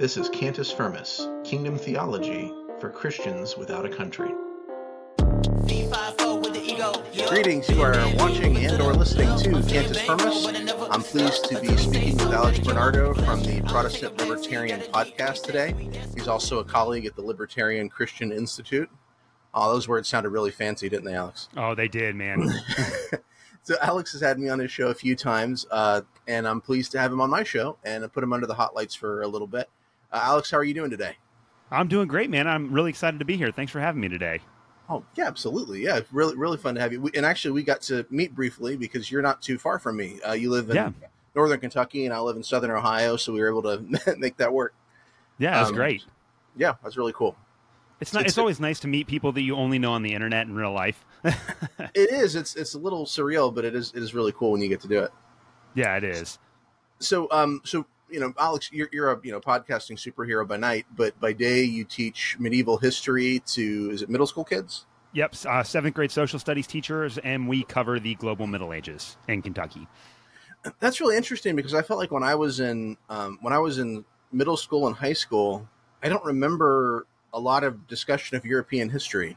This is Cantus Firmus, Kingdom Theology for Christians without a country. Greetings, you are watching and or listening to Cantus Firmus. I'm pleased to be speaking with Alex Bernardo from the Protestant Libertarian podcast today. He's also a colleague at the Libertarian Christian Institute. Oh, those words sounded really fancy, didn't they, Alex? Oh, they did, man. so Alex has had me on his show a few times, uh, and I'm pleased to have him on my show and put him under the hot lights for a little bit. Uh, Alex, how are you doing today? I'm doing great, man. I'm really excited to be here. Thanks for having me today. Oh yeah, absolutely. Yeah, really, really fun to have you. We, and actually, we got to meet briefly because you're not too far from me. Uh, you live in Yeah. northern Kentucky, and I live in southern Ohio, so we were able to make that work. Yeah, that's Um, great. Yeah, that's really cool. It's not, it's- it's always nice to meet people that you only know on the internet in real life. It is. It's it's a little surreal, but it is it is really cool when you get to do it. yeah, it is. So um so you know Alex, you're you're a you know podcasting superhero by night, but by day you teach medieval history to is it middle school kids? Yep, uh, seventh grade social studies teachers, and we cover the global Middle Ages in Kentucky. That's really interesting because I felt like when I was in um, when I was in middle school and high school, I don't remember a lot of discussion of European history.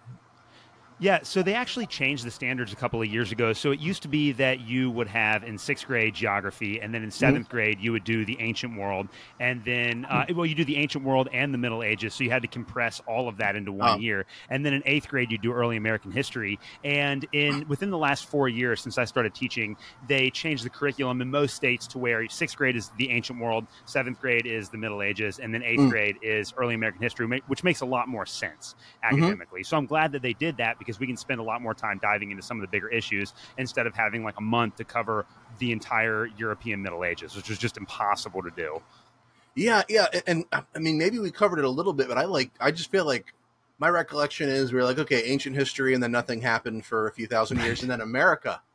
Yeah, so they actually changed the standards a couple of years ago. So it used to be that you would have in sixth grade geography, and then in 7th grade you would do the ancient world, and then uh, well you do the ancient world and the Middle Ages. So you had to compress all of that into one Oh. year, and then in eighth grade you do early American history. And in within the last four years since I started teaching, they changed the curriculum in most states to where sixth grade is the ancient world, seventh grade is the Middle Ages, and then eighth Mm. grade is early American history, which makes a lot more sense academically. So I'm glad that they did that because we can spend a lot more time diving into some of the bigger issues instead of having like a month to cover the entire European Middle Ages, which was just impossible to do. Yeah, yeah, and, and uh, I mean maybe we covered it a little bit, but I like I just feel like my recollection is we are like okay, ancient history, and then nothing happened for a few thousand years, and then America.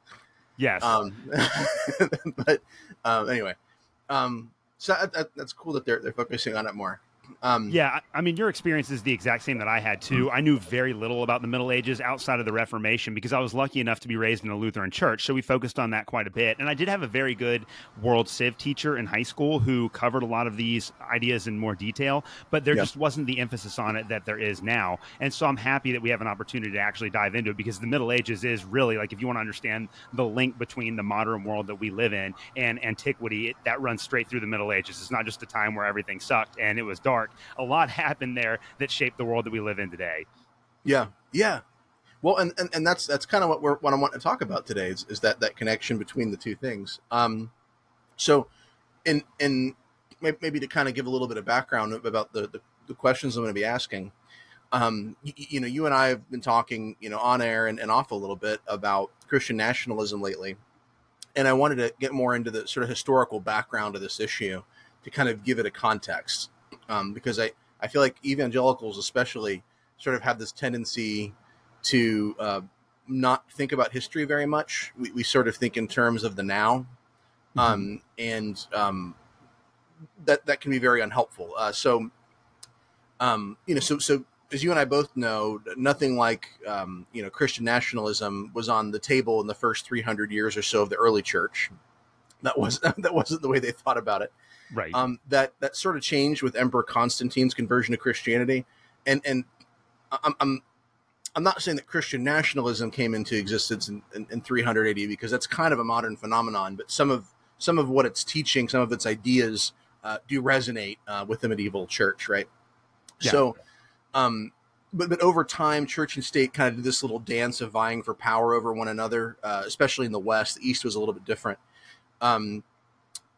Yes. Um, but um, anyway, um, so that, that, that's cool that they're they're focusing on it more. Um, Yeah, I mean, your experience is the exact same that I had too. I knew very little about the Middle Ages outside of the Reformation because I was lucky enough to be raised in a Lutheran church, so we focused on that quite a bit. And I did have a very good world civ teacher in high school who covered a lot of these ideas in more detail, but there Yeah. just wasn't the emphasis on it that there is now. And so I'm happy that we have an opportunity to actually dive into it because the Middle Ages is really like if you want to understand the link between the modern world that we live in and antiquity, it, that runs straight through the Middle Ages. It's not just a time where everything sucked and it was dark. A lot happened there that shaped the world that we live in today. Yeah, yeah. Well, and, and, and that's that's kind of what we're what I want to talk about today is, is that that connection between the two things. Um, so, in in maybe to kind of give a little bit of background about the the, the questions I'm going to be asking. Um, you, you know, you and I have been talking, you know, on air and, and off a little bit about Christian nationalism lately, and I wanted to get more into the sort of historical background of this issue to kind of give it a context, um, because I I feel like evangelicals especially sort of have this tendency to uh, not think about history very much. We, we sort of think in terms of the now, um, and um, that that can be very unhelpful. Uh, so, um, you know, so so as you and I both know, nothing like um, you know Christian nationalism was on the table in the first three hundred years or so of the early church. That was that wasn't the way they thought about it Right. um, that that sort of changed with Emperor Constantine's conversion to Christianity, and and I'm I'm, I'm not saying that Christian nationalism came into existence in, in, in 300 AD because that's kind of a modern phenomenon, but some of some of what it's teaching, some of its ideas uh, do resonate uh, with the medieval church, right? Yeah. So, um, but but over time, church and state kind of did this little dance of vying for power over one another, uh, especially in the West. The East was a little bit different. Um,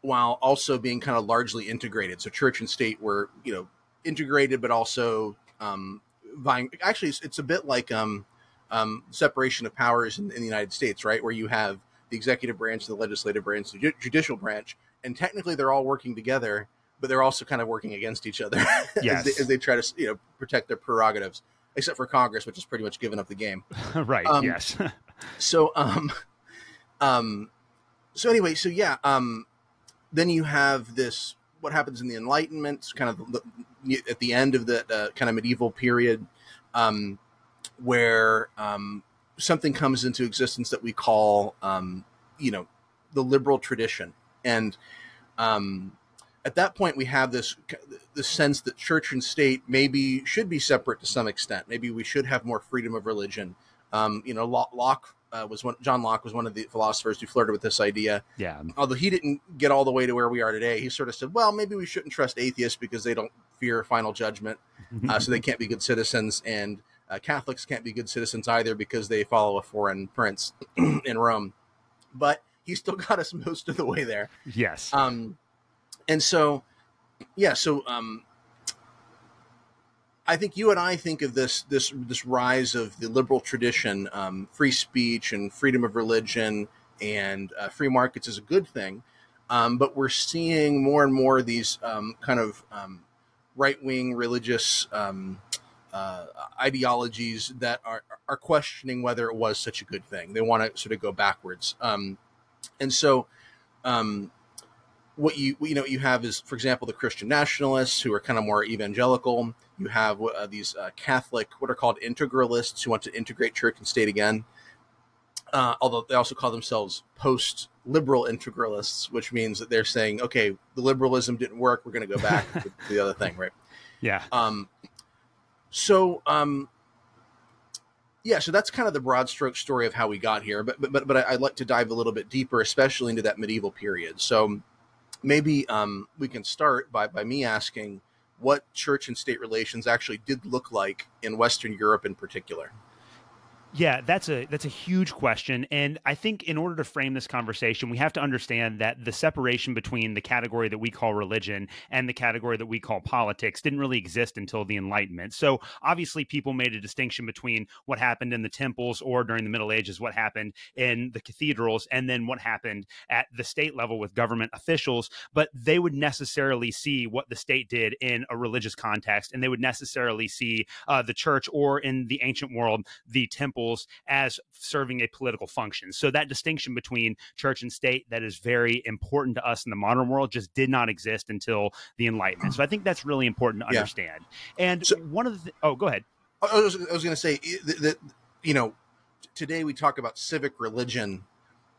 while also being kind of largely integrated. So church and state were, you know, integrated, but also um, vying. Actually, it's, it's a bit like um, um, separation of powers in, in the United States, right? Where you have the executive branch, the legislative branch, the ju- judicial branch, and technically they're all working together, but they're also kind of working against each other as, they, as they try to, you know, protect their prerogatives. Except for Congress, which has pretty much given up the game right. um, yes. so um um so anyway so yeah um then you have this what happens in the enlightenment kind of the, at the end of the uh, kind of medieval period um where um something comes into existence that we call um you know the liberal tradition and um at that point we have this the sense that church and state maybe should be separate to some extent. Maybe we should have more freedom of religion. Um, you know, Locke uh, was one. John Locke was one of the philosophers who flirted with this idea. Yeah. Although he didn't get all the way to where we are today, he sort of said, "Well, maybe we shouldn't trust atheists because they don't fear final judgment, uh, so they can't be good citizens, and uh, Catholics can't be good citizens either because they follow a foreign prince in Rome." But he still got us most of the way there. Yes. Um, and so, yeah. So, um, I think you and I think of this this this rise of the liberal tradition, um, free speech and freedom of religion and uh, free markets is a good thing, um, but we're seeing more and more of these um, kind of um, right wing religious um, uh, ideologies that are are questioning whether it was such a good thing. They want to sort of go backwards, um, and so what you you know you have is, for example, the Christian nationalists who are kind of more evangelical. You have uh, these uh, Catholic, what are called integralists, who want to integrate church and state again. Uh, although they also call themselves post-liberal integralists, which means that they're saying, okay, the liberalism didn't work, we're going to go back to the other thing, right? Yeah. Um, so, um, yeah, so that's kind of the broad stroke story of how we got here. But but but I'd like to dive a little bit deeper, especially into that medieval period. So maybe um, we can start by, by me asking what church and state relations actually did look like in Western Europe in particular. Yeah, that's a that's a huge question and I think in order to frame this conversation we have to understand that the separation between the category that we call religion and the category that we call politics didn't really exist until the enlightenment. So obviously people made a distinction between what happened in the temples or during the middle ages what happened in the cathedrals and then what happened at the state level with government officials, but they would necessarily see what the state did in a religious context and they would necessarily see uh, the church or in the ancient world the temple as serving a political function. So that distinction between church and state that is very important to us in the modern world just did not exist until the Enlightenment. So I think that's really important to understand. Yeah. And so, one of the oh, go ahead. I was, was going to say that you know today we talk about civic religion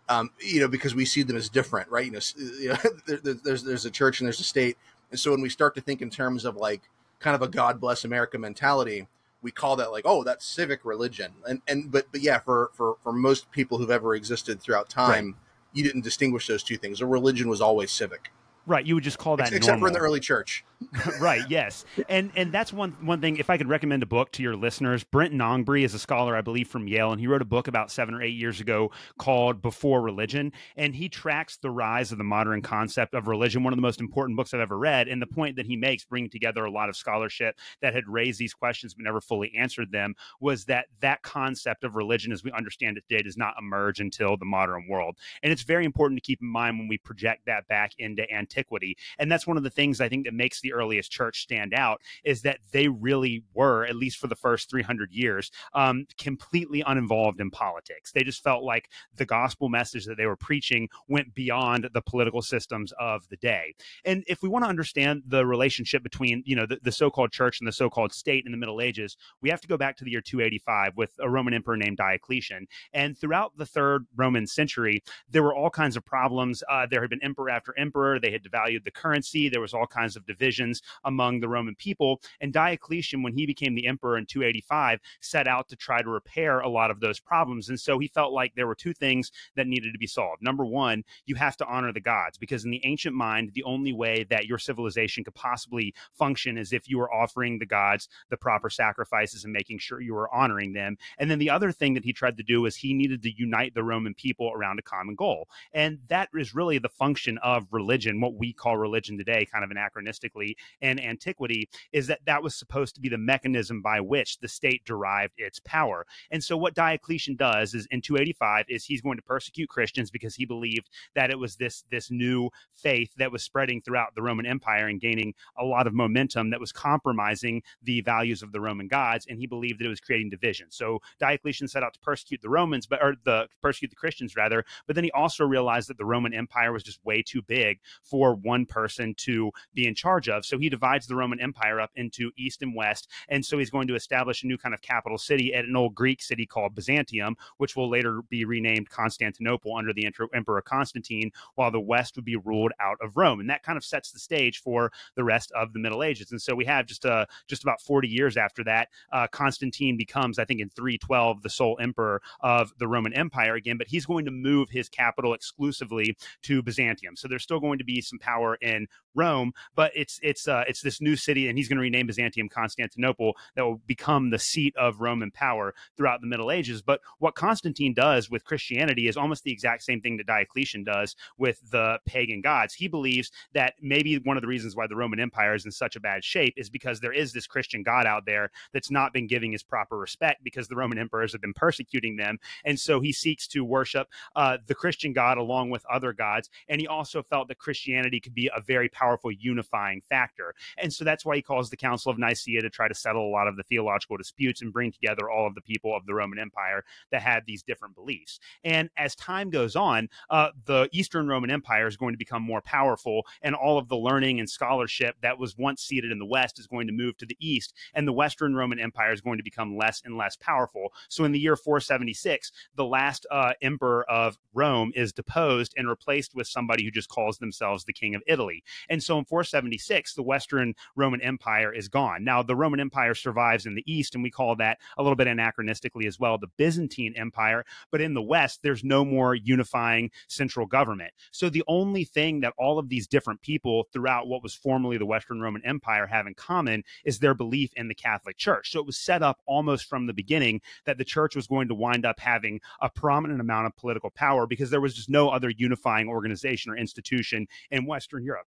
um, you know, because we see them as different, right? You know, you know there, there's there's a church and there's a state, and so when we start to think in terms of like kind of a God bless America mentality, we call that like oh that's civic religion. And and but but yeah for for for most people who've ever existed throughout time right. you didn't distinguish those two things. A religion was always civic Right, you would just call that except normal. for in the early church. right, yes, and and that's one one thing. If I could recommend a book to your listeners, Brent Nongbri is a scholar, I believe, from Yale, and he wrote a book about seven or eight years ago called "Before Religion," and he tracks the rise of the modern concept of religion. One of the most important books I've ever read, and the point that he makes, bringing together a lot of scholarship that had raised these questions but never fully answered them, was that that concept of religion, as we understand it today, does not emerge until the modern world, and it's very important to keep in mind when we project that back into antiquity antiquity. And that's one of the things I think that makes the earliest church stand out is that they really were, at least for the first 300 years, um, completely uninvolved in politics. They just felt like the gospel message that they were preaching went beyond the political systems of the day. And if we want to understand the relationship between, you know, the, the so-called church and the so-called state in the Middle Ages, we have to go back to the year 285 with a Roman emperor named Diocletian. And throughout the third Roman century, there were all kinds of problems. Uh, there had been emperor after emperor. They had had devalued the currency. There was all kinds of divisions among the Roman people. And Diocletian, when he became the emperor in 285, set out to try to repair a lot of those problems. And so he felt like there were two things that needed to be solved. Number one, you have to honor the gods, because in the ancient mind, the only way that your civilization could possibly function is if you were offering the gods the proper sacrifices and making sure you were honoring them. And then the other thing that he tried to do was he needed to unite the Roman people around a common goal. And that is really the function of religion. What what we call religion today, kind of anachronistically in antiquity, is that that was supposed to be the mechanism by which the state derived its power. And so what Diocletian does is in 285 is he's going to persecute Christians because he believed that it was this this new faith that was spreading throughout the Roman Empire and gaining a lot of momentum that was compromising the values of the Roman gods, and he believed that it was creating division. So Diocletian set out to persecute the Romans, but or the persecute the Christians rather, but then he also realized that the Roman Empire was just way too big for for one person to be in charge of. So he divides the Roman Empire up into east and west. And so he's going to establish a new kind of capital city at an old Greek city called Byzantium, which will later be renamed Constantinople under the Emperor Constantine, while the west would be ruled out of Rome. And that kind of sets the stage for the rest of the Middle Ages. And so we have just uh, just about 40 years after that, uh, Constantine becomes, I think, in 312, the sole emperor of the Roman Empire again, but he's going to move his capital exclusively to Byzantium. So there's still going to be some power in Rome, but it's it's uh, it's this new city, and he's going to rename Byzantium Constantinople that will become the seat of Roman power throughout the Middle Ages. But what Constantine does with Christianity is almost the exact same thing that Diocletian does with the pagan gods. He believes that maybe one of the reasons why the Roman Empire is in such a bad shape is because there is this Christian God out there that's not been giving his proper respect because the Roman emperors have been persecuting them, and so he seeks to worship uh, the Christian God along with other gods. And he also felt that Christianity could be a very powerful unifying factor. And so that's why he calls the Council of Nicaea to try to settle a lot of the theological disputes and bring together all of the people of the Roman Empire that had these different beliefs. And as time goes on, uh, the Eastern Roman Empire is going to become more powerful, and all of the learning and scholarship that was once seated in the West is going to move to the East, and the Western Roman Empire is going to become less and less powerful. So in the year 476, the last uh, emperor of Rome is deposed and replaced with somebody who just calls themselves the King of Italy. And so in 476, the Western Roman Empire is gone. Now, the Roman Empire survives in the East, and we call that a little bit anachronistically as well the Byzantine Empire. But in the West, there's no more unifying central government. So the only thing that all of these different people throughout what was formerly the Western Roman Empire have in common is their belief in the Catholic Church. So it was set up almost from the beginning that the church was going to wind up having a prominent amount of political power because there was just no other unifying organization or institution in Western Europe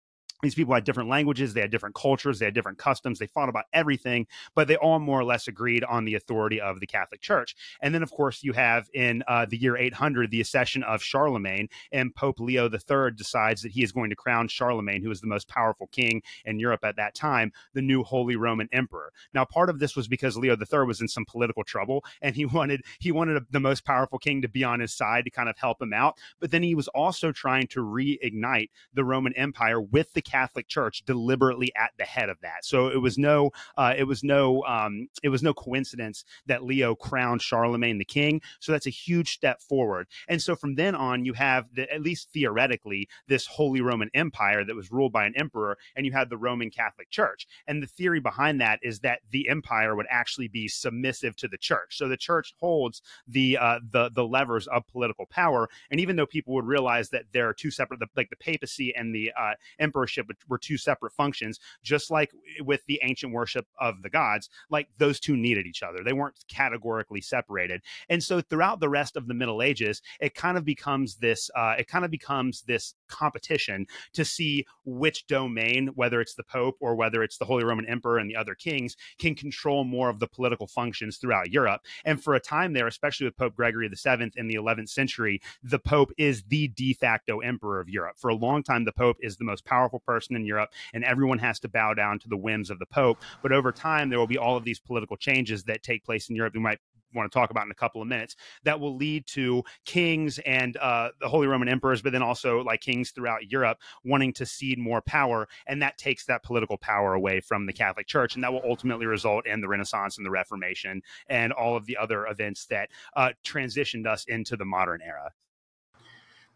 these people had different languages, they had different cultures, they had different customs, they fought about everything, but they all more or less agreed on the authority of the Catholic Church. And then, of course, you have in uh, the year 800 the accession of Charlemagne, and Pope Leo III decides that he is going to crown Charlemagne, who was the most powerful king in Europe at that time, the new Holy Roman Emperor. Now, part of this was because Leo III was in some political trouble, and he wanted he wanted the most powerful king to be on his side to kind of help him out. But then he was also trying to reignite the Roman Empire with the Catholic Church deliberately at the head of that. So it was no, uh, it was no, um, it was no coincidence that Leo crowned Charlemagne the king. So that's a huge step forward. And so from then on, you have the, at least theoretically this Holy Roman Empire that was ruled by an emperor, and you had the Roman Catholic Church. And the theory behind that is that the empire would actually be submissive to the church. So the church holds the uh, the the levers of political power. And even though people would realize that there are two separate, like the papacy and the uh, emperorship were two separate functions, just like with the ancient worship of the gods, like those two needed each other. They weren't categorically separated. And so throughout the rest of the Middle Ages, it kind of becomes this, uh, it kind of becomes this competition to see which domain, whether it's the Pope or whether it's the Holy Roman Emperor and the other kings, can control more of the political functions throughout Europe. And for a time there, especially with Pope Gregory VII in the 11th century, the Pope is the de facto emperor of Europe. For a long time, the Pope is the most powerful person in Europe, and everyone has to bow down to the whims of the Pope. But over time, there will be all of these political changes that take place in Europe. We might want to talk about in a couple of minutes that will lead to kings and uh, the Holy Roman emperors, but then also like kings throughout Europe wanting to cede more power. And that takes that political power away from the Catholic Church. And that will ultimately result in the Renaissance and the Reformation and all of the other events that uh, transitioned us into the modern era.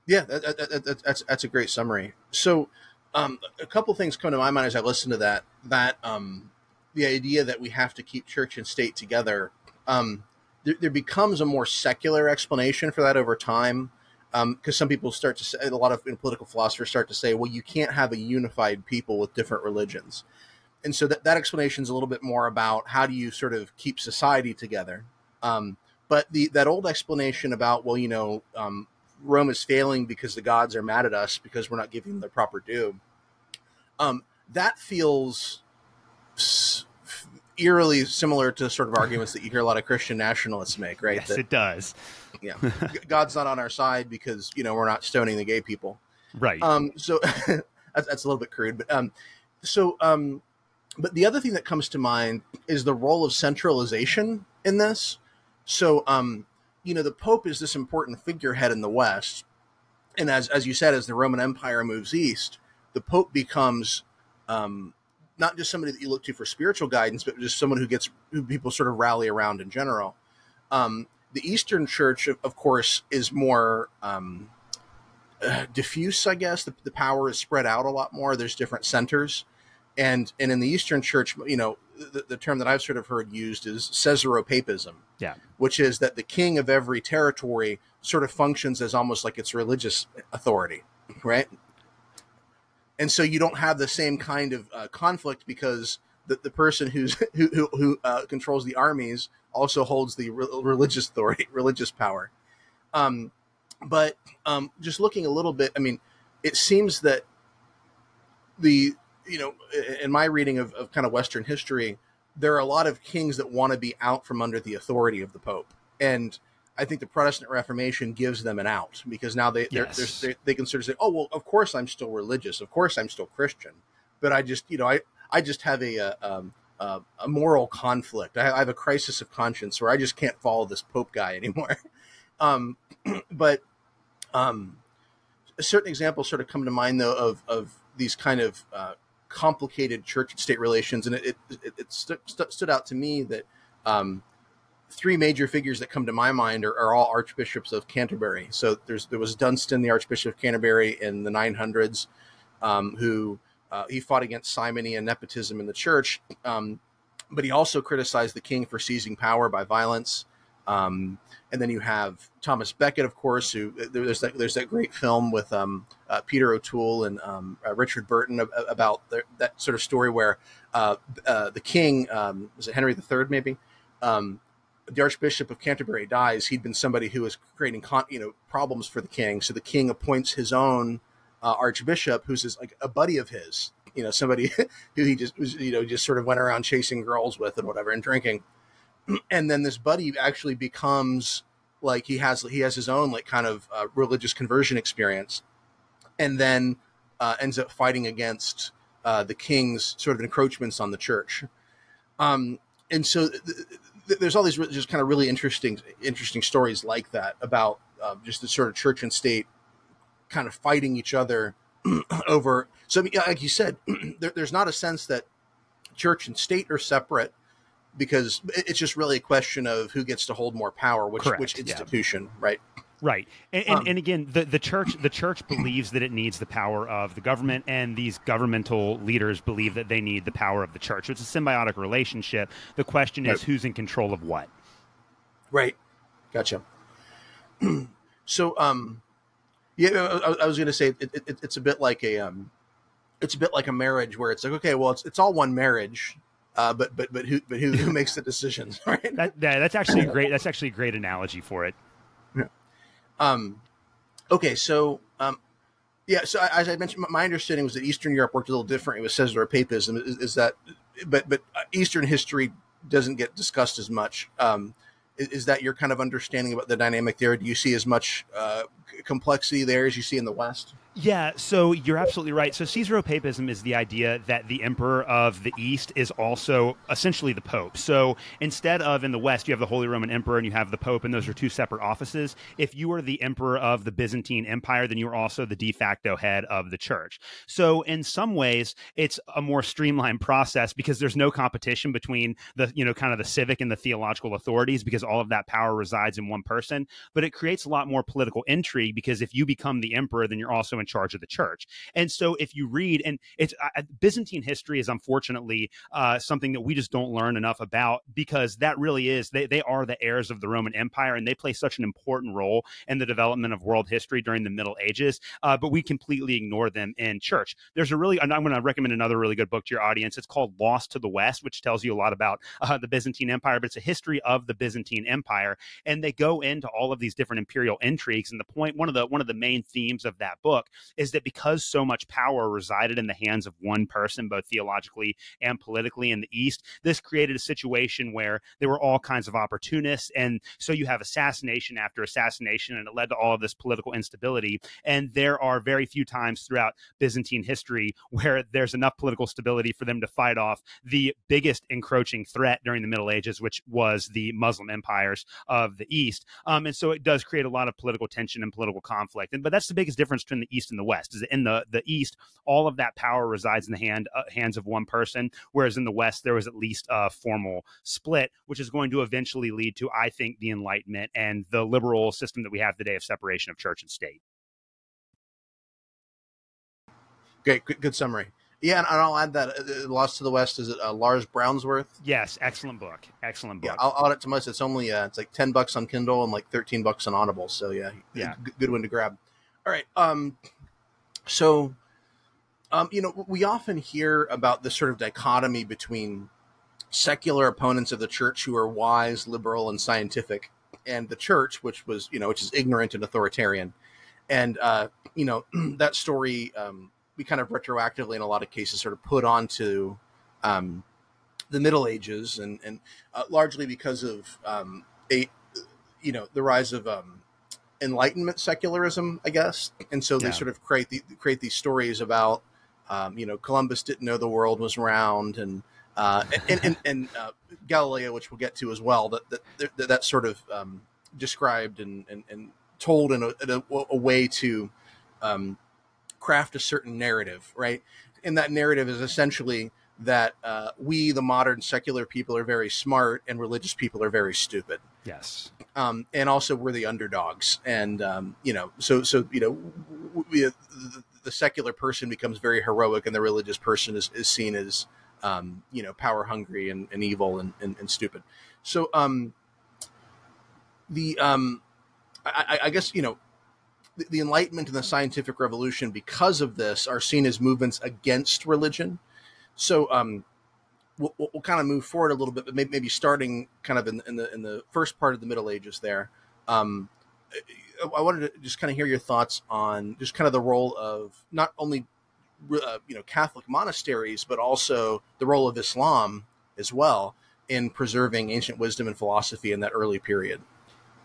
Yeah, that, that, that, that's, that's a great summary. So, um, a couple things come to my mind as I listen to that. That um, the idea that we have to keep church and state together. Um, there, there, becomes a more secular explanation for that over time, because um, some people start to say a lot of political philosophers start to say, well, you can't have a unified people with different religions, and so that that explanation is a little bit more about how do you sort of keep society together. Um, but the that old explanation about well, you know, um, Rome is failing because the gods are mad at us because we're not giving them the proper due. Um, that feels eerily similar to sort of arguments that you hear a lot of Christian nationalists make, right? Yes, that, it does. Yeah, God's not on our side because you know we're not stoning the gay people, right? Um, so that's, that's, a little bit crude, but um, so um, but the other thing that comes to mind is the role of centralization in this. So um, you know, the Pope is this important figurehead in the West, and as as you said, as the Roman Empire moves east, the Pope becomes um, not just somebody that you look to for spiritual guidance, but just someone who gets who people sort of rally around in general. Um, the Eastern Church, of, course, is more um, uh, diffuse. I guess the, the power is spread out a lot more. There's different centers, and and in the Eastern Church, you know, the, the term that I've sort of heard used is Caesaropapism. Yeah, which is that the king of every territory sort of functions as almost like its religious authority, right? And so you don't have the same kind of uh, conflict because the, the person who's who who, who uh, controls the armies also holds the re- religious authority, religious power. Um, but um, just looking a little bit, I mean, it seems that the you know, in my reading of, of kind of Western history, there are a lot of kings that want to be out from under the authority of the Pope, and I think the Protestant Reformation gives them an out because now they yes. they're, they're, they can sort of say, "Oh well, of course I'm still religious, of course I'm still Christian, but I just you know I I just have a a, um, a, a moral conflict. I, I, have a crisis of conscience where I just can't follow this Pope guy anymore." um, but um, certain examples sort of come to mind though of of these kind of uh, complicated church and state relations, and it it, it st- st- stood out to me that um, three major figures that come to my mind are, are, all archbishops of Canterbury. So there's there was Dunstan, the Archbishop of Canterbury, in the 900s, um, who uh, he fought against simony and nepotism in the church, um, but he also criticized the king for seizing power by violence. Um, and then you have Thomas Becket, of course, who there's that there's that great film with um, uh, Peter O'Toole and um, uh, Richard Burton about the, that sort of story where uh, uh the king um, was it Henry III maybe? Um, the Archbishop of Canterbury dies. He'd been somebody who was creating con- you know problems for the king, so the king appoints his own uh, archbishop, who's his, like a buddy of his, you know, somebody who he just you know just sort of went around chasing girls with and whatever and drinking and then this buddy actually becomes like he has he has his own like kind of uh, religious conversion experience, and then uh, ends up fighting against uh, the king's sort of encroachments on the church. Um, and so th- th- there's all these re- just kind of really interesting interesting stories like that about uh, just the sort of church and state kind of fighting each other over. So like you said, there, there's not a sense that church and state are separate because it's just really a question of who gets to hold more power, which Correct, which institution, yeah. right? Right, and, and, um, and, again, the, the church the church believes that it needs the power of the government, and these governmental leaders believe that they need the power of the church. So it's a symbiotic relationship. The question is, right. who's in control of what? Right, gotcha. so, um, yeah, I, I was going to say it, it, it's a bit like a um, it's a bit like a marriage where it's like, okay, well, it's it's all one marriage, uh, but but but who but who, who makes the decisions, right? That, yeah, that's actually a great. That's actually a great analogy for it. Yeah. Um. Okay, so um, yeah. So as I mentioned, my understanding was that Eastern Europe worked a little different with Caesaropapism. Is, is that, but but uh, Eastern history doesn't get discussed as much. Um, is, is, that your kind of understanding about the dynamic there? Do you see as much uh, complexity there as you see in the West? Yeah, so you're absolutely right. So Caesaropapism is the idea that the emperor of the East is also essentially the Pope. So instead of in the West, you have the Holy Roman Emperor and you have the Pope, and those are two separate offices. If you are the emperor of the Byzantine Empire, then you are also the de facto head of the church. So in some ways, it's a more streamlined process because there's no competition between the, you know, kind of the civic and the theological authorities because all of that power resides in one person. But it creates a lot more political intrigue because if you become the emperor, then you're also in charge of the church. And so if you read, and it's uh, Byzantine history is unfortunately uh, something that we just don't learn enough about because that really is, they, they are the heirs of the Roman Empire and they play such an important role in the development of world history during the Middle Ages. Uh, but we completely ignore them in church. There's a really, I'm going to recommend another really good book to your audience. It's called Lost to the West, which tells you a lot about uh, the Byzantine Empire, but it's a history of the Byzantine Empire. And they go into all of these different imperial intrigues. And the point, one of the one of the main themes of that book is that because so much power resided in the hands of one person, both theologically and politically in the East, this created a situation where there were all kinds of opportunists. And so you have assassination after assassination, and it led to all of this political instability. And there are very few times throughout Byzantine history where there's enough political stability for them to fight off the biggest encroaching threat during the Middle Ages, which was the Muslim empires of the East. Um, and so it does create a lot of political tension and political conflict. And but that's the biggest difference between the East East and the West. Is in the the East, all of that power resides in the hand uh, hands of one person, whereas in the West there was at least a formal split, which is going to eventually lead to, I think, the Enlightenment and the liberal system that we have today of separation of church and state. Great, good, good summary. Yeah, and I'll add that uh, Lost to the West is it uh, Lars Brownworth? Yes, excellent book. Excellent book. Yeah, I'll, add it to my list. It's only uh, it's like ten bucks on Kindle and like thirteen bucks on Audible. So yeah, yeah, good one to grab. All right, um, so um, you know, we often hear about this sort of dichotomy between secular opponents of the church who are wise, liberal, and scientific, and the church, which was you know, which is ignorant and authoritarian. And uh, you know, that story um, we kind of retroactively in a lot of cases sort of put onto um, the Middle Ages, and and uh, largely because of um, a you know the rise of um, Enlightenment secularism, I guess, and so they Yeah. sort of create the, create these stories about um, you know Columbus didn't know the world was round, and uh, and and, and uh, Galileo, which we'll get to as well, that that that, that sort of um, described and, and and told in a, in a, a way to um, craft a certain narrative, right? And that narrative is essentially that uh, we, the modern secular people, are very smart, and religious people are very stupid. Yes. Um, and also, we're the underdogs, and um, you know, so so you know, we, the, the secular person becomes very heroic, and the religious person is, is seen as um, you know power hungry and, and evil and, and, and stupid. So um, the um, I, I- guess you know the, the Enlightenment and the scientific revolution, because of this, are seen as movements against religion. So um, we'll, we'll, kind of move forward a little bit, but maybe, maybe starting kind of in, in the in the first part of the Middle Ages. There, um, I, I wanted to just kind of hear your thoughts on just kind of the role of not only uh, you know Catholic monasteries, but also the role of Islam as well in preserving ancient wisdom and philosophy in that early period.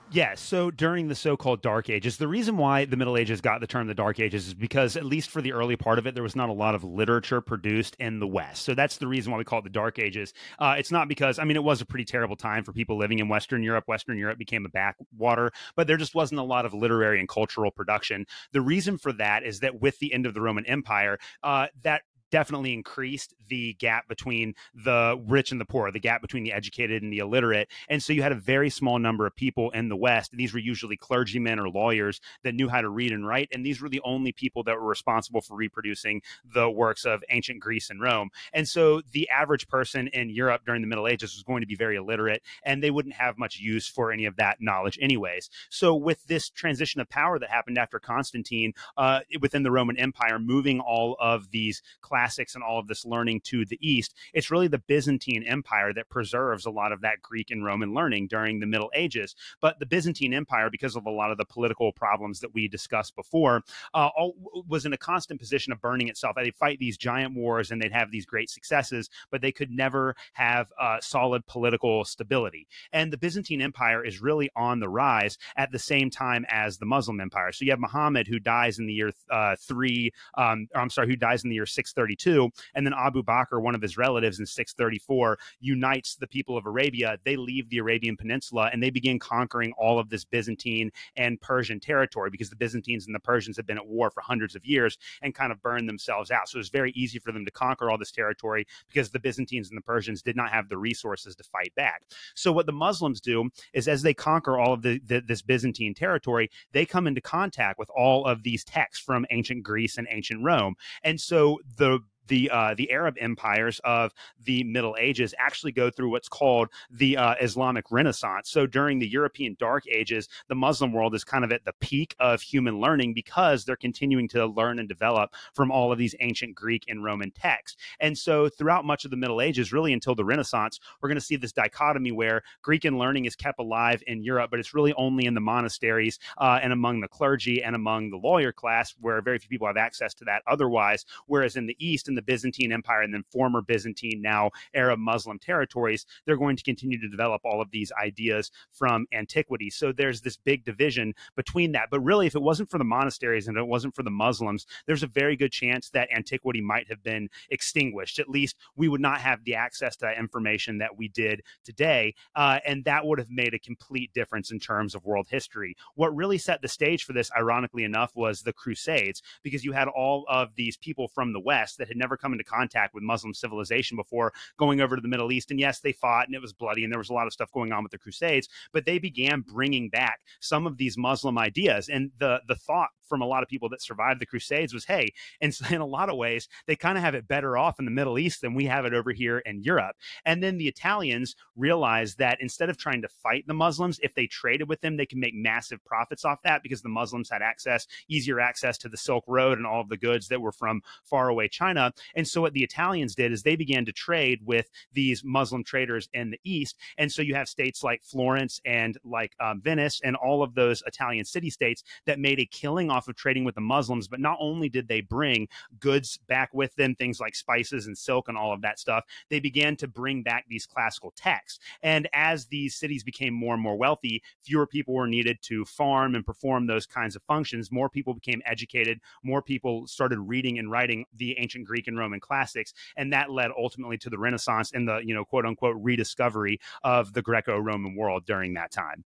Yeah, so during the so-called Dark Ages, the reason why the Middle Ages got the term the Dark Ages is because at least for the early part of it, there was not a lot of literature produced in the West. So that's the reason why we call it the Dark Ages. Uh, it's not because I mean it was a pretty terrible time for people living in Western Europe. Western Europe became a backwater, but there just wasn't a lot of literary and cultural production. The reason for that is that with the end of the Roman Empire, uh, that definitely increased the gap between the rich and the poor, the gap between the educated and the illiterate. And so you had a very small number of people in the West. These were usually clergymen or lawyers that knew how to read and write. And these were the only people that were responsible for reproducing the works of ancient Greece and Rome. And so the average person in Europe during the Middle Ages was going to be very illiterate and they wouldn't have much use for any of that knowledge, anyways. So with this transition of power that happened after Constantine uh, within the Roman Empire, moving all of these classics and all of this learning to the east, it's really the Byzantine Empire that preserves a lot of that Greek and Roman learning during the Middle Ages. But the Byzantine Empire, because of a lot of the political problems that we discussed before, uh, all, was in a constant position of burning itself. They'd fight these giant wars and they'd have these great successes, but they could never have uh, solid political stability. And the Byzantine Empire is really on the rise at the same time as the Muslim Empire. So you have Muhammad who dies in the year uh, three, um, I'm sorry, who dies in the year 632, and then Abu Bakr, one of his relatives in 634, unites the people of Arabia. They leave the Arabian Peninsula and they begin conquering all of this Byzantine and Persian territory because the Byzantines and the Persians have been at war for hundreds of years and kind of burned themselves out. So it was very easy for them to conquer all this territory because the Byzantines and the Persians did not have the resources to fight back. So what the Muslims do is as they conquer all of the, the, this Byzantine territory, they come into contact with all of these texts from ancient Greece and ancient Rome. And so the the uh, the Arab empires of the Middle Ages actually go through what's called the uh, Islamic Renaissance. So during the European Dark Ages, the Muslim world is kind of at the peak of human learning because they're continuing to learn and develop from all of these ancient Greek and Roman texts. And so throughout much of the Middle Ages, really until the Renaissance, we're going to see this dichotomy where Greek and learning is kept alive in Europe, but it's really only in the monasteries uh, and among the clergy and among the lawyer class where very few people have access to that otherwise. Whereas in the East, in the Byzantine Empire and then former Byzantine, now Arab Muslim territories, they're going to continue to develop all of these ideas from antiquity. So there's this big division between that. But really, if it wasn't for the monasteries and it wasn't for the Muslims, there's a very good chance that antiquity might have been extinguished. At least we would not have the access to that information that we did today. Uh, and that would have made a complete difference in terms of world history. What really set the stage for this, ironically enough, was the Crusades, because you had all of these people from the West that had never come into contact with Muslim civilization before going over to the Middle East. And yes, they fought and it was bloody and there was a lot of stuff going on with the Crusades, but they began bringing back some of these Muslim ideas. And the, the thought from a lot of people that survived the Crusades was, hey, and so in a lot of ways, they kind of have it better off in the Middle East than we have it over here in Europe. And then the Italians realized that instead of trying to fight the Muslims, if they traded with them, they can make massive profits off that because the Muslims had access, easier access to the Silk Road and all of the goods that were from far away China. And so what the Italians did is they began to trade with these Muslim traders in the East. And so you have states like Florence and like um, Venice and all of those Italian city states that made a killing off of trading with the Muslims. But not only did they bring goods back with them, things like spices and silk and all of that stuff, they began to bring back these classical texts. And as these cities became more and more wealthy, fewer people were needed to farm and perform those kinds of functions. More people became educated, more people started reading and writing the ancient Greek and Roman classics. And that led ultimately to the Renaissance and the, you know, quote unquote rediscovery of the Greco Roman world during that time.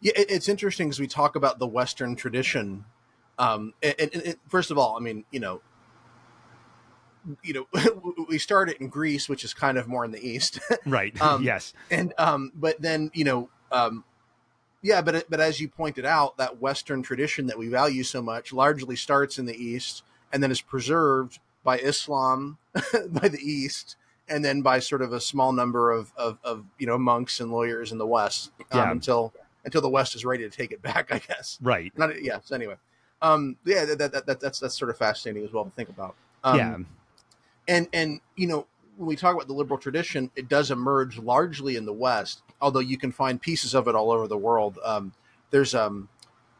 Yeah, it's interesting as we talk about the Western tradition. Um, and, and, and, first of all, I mean, you know, you know, we started in Greece, which is kind of more in the east, right? um, yes, and um, but then you know, um, yeah, but but as you pointed out, that Western tradition that we value so much largely starts in the east and then is preserved by Islam by the east, and then by sort of a small number of of, of you know monks and lawyers in the west um, yeah. until until the West is ready to take it back, I guess. Right. Not yes. Yeah, anyway, um, yeah, that, that, that, that's that's sort of fascinating as well to think about. Um, yeah. And and you know when we talk about the liberal tradition, it does emerge largely in the West, although you can find pieces of it all over the world. Um, there's um,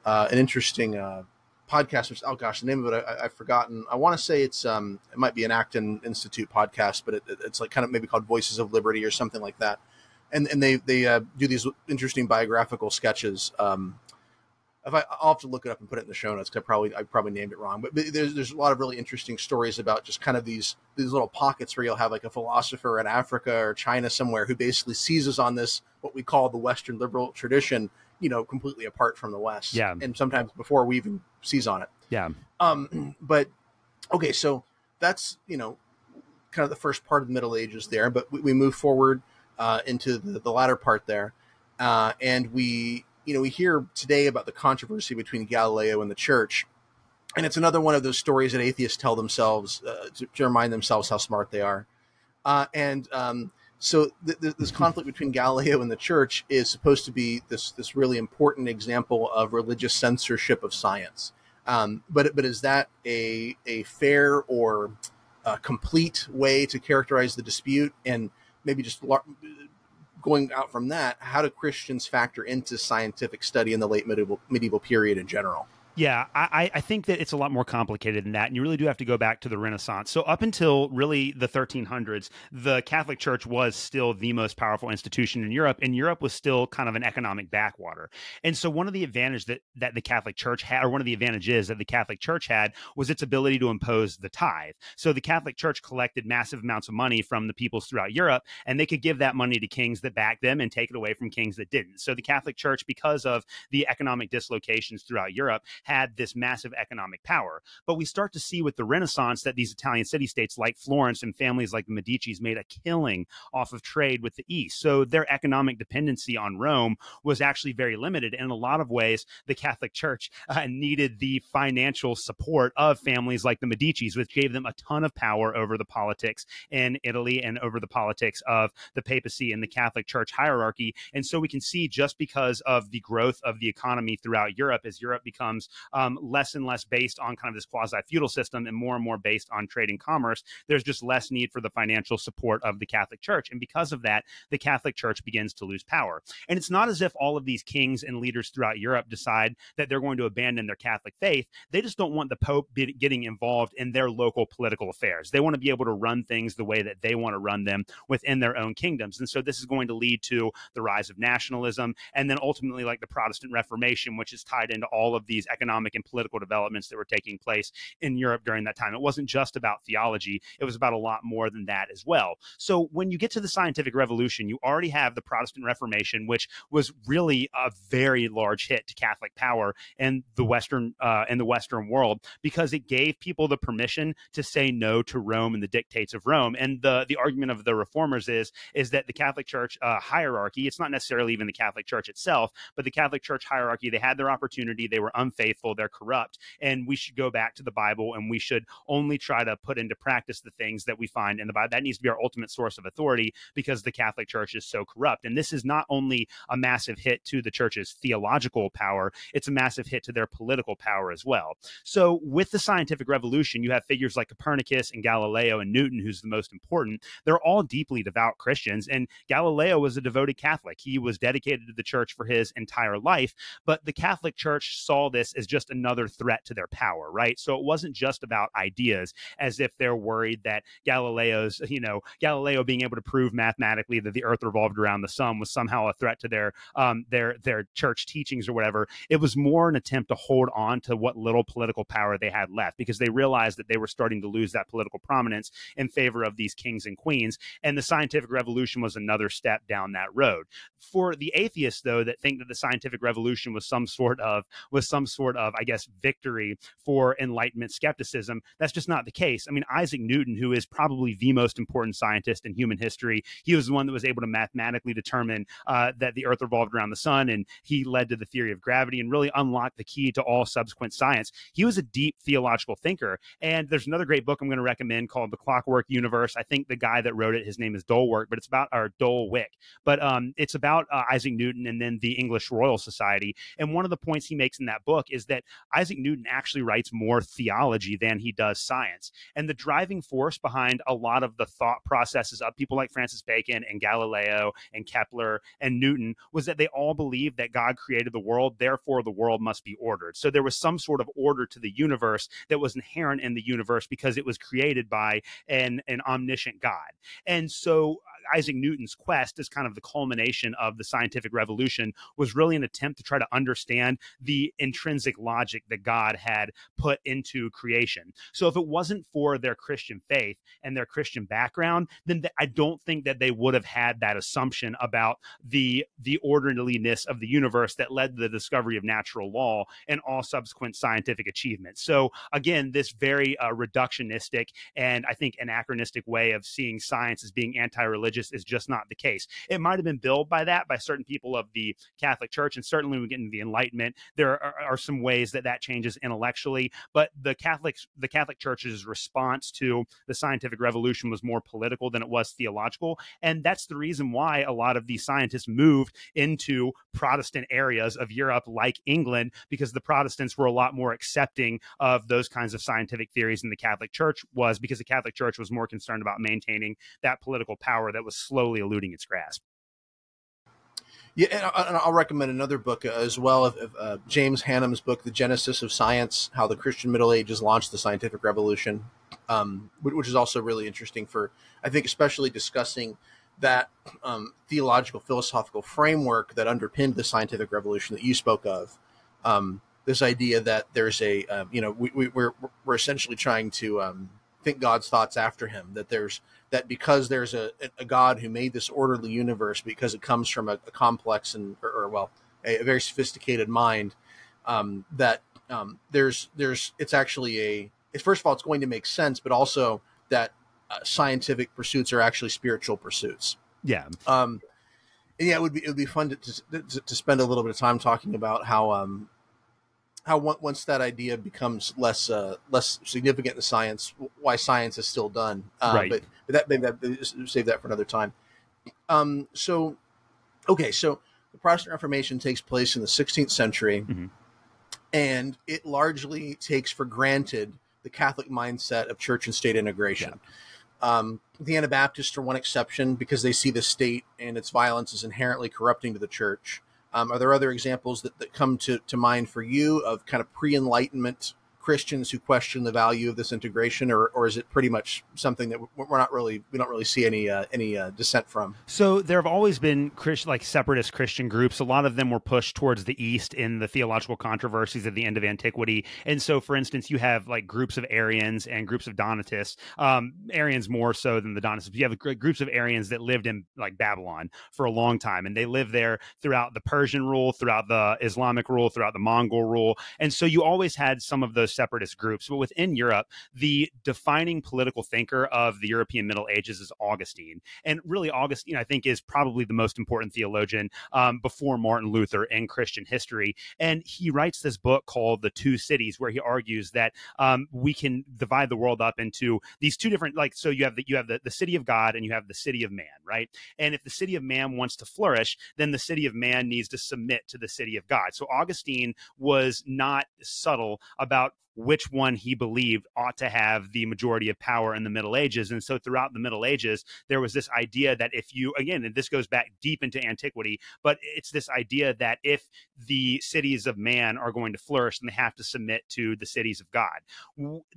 uh, an interesting uh, podcast. Which, oh gosh, the name of it I, have forgotten. I want to say it's um, it might be an Acton Institute podcast, but it, it's like kind of maybe called Voices of Liberty or something like that and and they they uh, do these interesting biographical sketches. Um, if I, will have to look it up and put it in the show notes. Cause I probably I probably named it wrong, but, but, there's there's a lot of really interesting stories about just kind of these these little pockets where you'll have like a philosopher in Africa or China somewhere who basically seizes on this what we call the Western liberal tradition, you know, completely apart from the West. Yeah, and sometimes before we even seize on it. Yeah. Um, but okay, so that's you know kind of the first part of the Middle Ages there, but we, we move forward uh, into the, the, latter part there, uh, and we you know we hear today about the controversy between Galileo and the Church, and it's another one of those stories that atheists tell themselves uh, to, to, remind themselves how smart they are, uh, and um, so th- th- this conflict between Galileo and the Church is supposed to be this this really important example of religious censorship of science. Um, but but is that a a fair or a complete way to characterize the dispute? And maybe just going out from that, how do Christians factor into scientific study in the late medieval medieval period in general? Yeah, I, I think that it's a lot more complicated than that. And you really do have to go back to the Renaissance. So, up until really the 1300s, the Catholic Church was still the most powerful institution in Europe, and Europe was still kind of an economic backwater. And so, one of the advantages that, that the Catholic Church had, or one of the advantages that the Catholic Church had, was its ability to impose the tithe. So, the Catholic Church collected massive amounts of money from the peoples throughout Europe, and they could give that money to kings that backed them and take it away from kings that didn't. So, the Catholic Church, because of the economic dislocations throughout Europe, had this massive economic power. But we start to see with the Renaissance that these Italian city states like Florence and families like the Medicis made a killing off of trade with the East. So their economic dependency on Rome was actually very limited. And in a lot of ways, the Catholic Church uh, needed the financial support of families like the Medicis, which gave them a ton of power over the politics in Italy and over the politics of the papacy and the Catholic Church hierarchy. And so we can see just because of the growth of the economy throughout Europe, as Europe becomes um, less and less based on kind of this quasi feudal system and more and more based on trade and commerce, there's just less need for the financial support of the Catholic Church. And because of that, the Catholic Church begins to lose power. And it's not as if all of these kings and leaders throughout Europe decide that they're going to abandon their Catholic faith. They just don't want the Pope getting involved in their local political affairs. They want to be able to run things the way that they want to run them within their own kingdoms. And so this is going to lead to the rise of nationalism and then ultimately like the Protestant Reformation, which is tied into all of these economic and political developments that were taking place in Europe during that time. It wasn't just about theology, it was about a lot more than that as well. So when you get to the scientific revolution, you already have the Protestant Reformation, which was really a very large hit to Catholic power in the Western uh, in the Western world because it gave people the permission to say no to Rome and the dictates of Rome. And the the argument of the reformers is is that the Catholic Church uh, hierarchy, it's not necessarily even the Catholic Church itself, but the Catholic Church hierarchy, they had their opportunity, they were unfaithful, they're corrupt, and we should go back to the Bible and we should only try to put into practice the things that we find in the Bible. That needs to be our ultimate source of authority because the Catholic Church is so corrupt. And this is not only a massive hit to the church's theological power, it's a massive hit to their political power as well. So, with the scientific revolution, you have figures like Copernicus and Galileo and Newton, who's the most important. They're all deeply devout Christians. And Galileo was a devoted Catholic. He was dedicated to the church for his entire life. But the Catholic Church saw this as just another threat to their power, right? So, it wasn't just about ideas, as if they're worried that Galileo's, you know, Galileo being able to prove mathematically that the earth revolved around the sun was somehow a threat to their um, their their church teachings or whatever. It was more an attempt to hold on to what little political power they had left because they realized that they were starting to lose that political prominence in favor of these kings and queens. And the scientific revolution was another step down that road. For the atheists, though, that think that the scientific revolution was some sort of was some sort of, I guess, victory for Enlightenment skepticism, that's just not the case. I mean, Isaac Newton, who is probably the most important scientist in human history, he was the one that was able to mathematically determine uh, that the Earth revolved around the sun, and he led to the theory of gravity and really unlocked the key to all subsequent science. He was a deep theological thinker, and there's another great book I'm going to recommend called The Clockwork Universe. I think the guy that wrote it, his name is Dolwork, but it's about our Wick, but um, it's about uh, Isaac Newton and then the English Royal Society. And one of the points he makes in that book is that Isaac Newton actually writes more theology than he does science, and the driving force behind a lot of the thought processes of people like Francis Bacon and Galileo and Kepler and Newton was that they all believed that God created the world, therefore the world must be ordered. So there was some sort of order to the universe that was inherent in the universe because it was created by an, an omniscient God. And so Isaac Newton's quest as kind of the culmination of the scientific revolution was really an attempt to try to understand the intrinsic logic that God had put into creation. So if it wasn't for their Christian faith and their Christian background, then th- I don't think that they would have had that assumption about the the orderliness of the universe that led to the discovery of natural law and all subsequent scientific achievements. So again, this very uh, reductionistic and I think anachronistic way of seeing science as being anti-religious religious is just not the case. It might have been billed by that by certain people of the Catholic Church, and certainly we get into the Enlightenment, there are, are some ways that that changes intellectually. But the Catholic the Catholic Church's response to the scientific revolution was more political than it was theological, and that's the reason why a lot of these scientists moved into Protestant areas of Europe, like England, because the Protestants were a lot more accepting of those kinds of scientific theories than the Catholic Church was, because the Catholic Church was more concerned about maintaining that political power that that was slowly eluding its grasp. Yeah, and I'll recommend another book as well of, uh, James Hannam's book, "The Genesis of Science: How the Christian Middle Ages Launched the Scientific Revolution," um, which is also really interesting for, I think, especially discussing that um, theological philosophical framework that underpinned the scientific revolution that you spoke of. Um, this idea that there's a, uh, you know, we, we, we're, we're essentially trying to um, think God's thoughts after him. That there's that because there's a, a God who made this orderly universe because it comes from a, a complex and or, or well a, a, very sophisticated mind um, that um, there's there's it's actually a it's, first of all it's going to make sense but also that uh, scientific pursuits are actually spiritual pursuits yeah um yeah it would be it would be fun to, to, to spend a little bit of time talking about how um how once that idea becomes less uh, less significant in science, why science is still done. Uh, right. But, but that maybe that save that for another time. Um, so, okay, so the Protestant Reformation takes place in the 16th century. Mm-hmm. and it largely takes for granted the Catholic mindset of church and state integration. Yeah. Um, the Anabaptists are one exception because they see the state and its violence as inherently corrupting to the church. Um, are there other examples that, that come to, to mind for you of kind of pre Enlightenment Christians who question the value of this integration, or, or is it pretty much something that we're not really we don't really see any uh, any uh, dissent from? So there have always been Christ, like separatist Christian groups. A lot of them were pushed towards the east in the theological controversies at the end of antiquity. And so, for instance, you have like groups of Arians and groups of Donatists. Um, Arians more so than the Donatists. You have groups of Arians that lived in like Babylon for a long time, and they lived there throughout the Persian rule, throughout the Islamic rule, throughout the Mongol rule. And so you always had some of those separatist groups. But within Europe, the defining political thinker of the European Middle Ages is Augustine. And really, Augustine, I think, is probably the most important theologian um, before Martin Luther in Christian history. And he writes this book called The Two Cities, where he argues that um, we can divide the world up into these two different, like, so you have the, you have the, the city of God and you have the city of man, right? And if the city of man wants to flourish, then the city of man needs to submit to the city of God. So Augustine was not subtle about which one he believed ought to have the majority of power in the Middle Ages. And so throughout the Middle Ages, there was this idea that if you, again, and this goes back deep into antiquity, but it's this idea that if the cities of man are going to flourish, then they have to submit to the cities of God.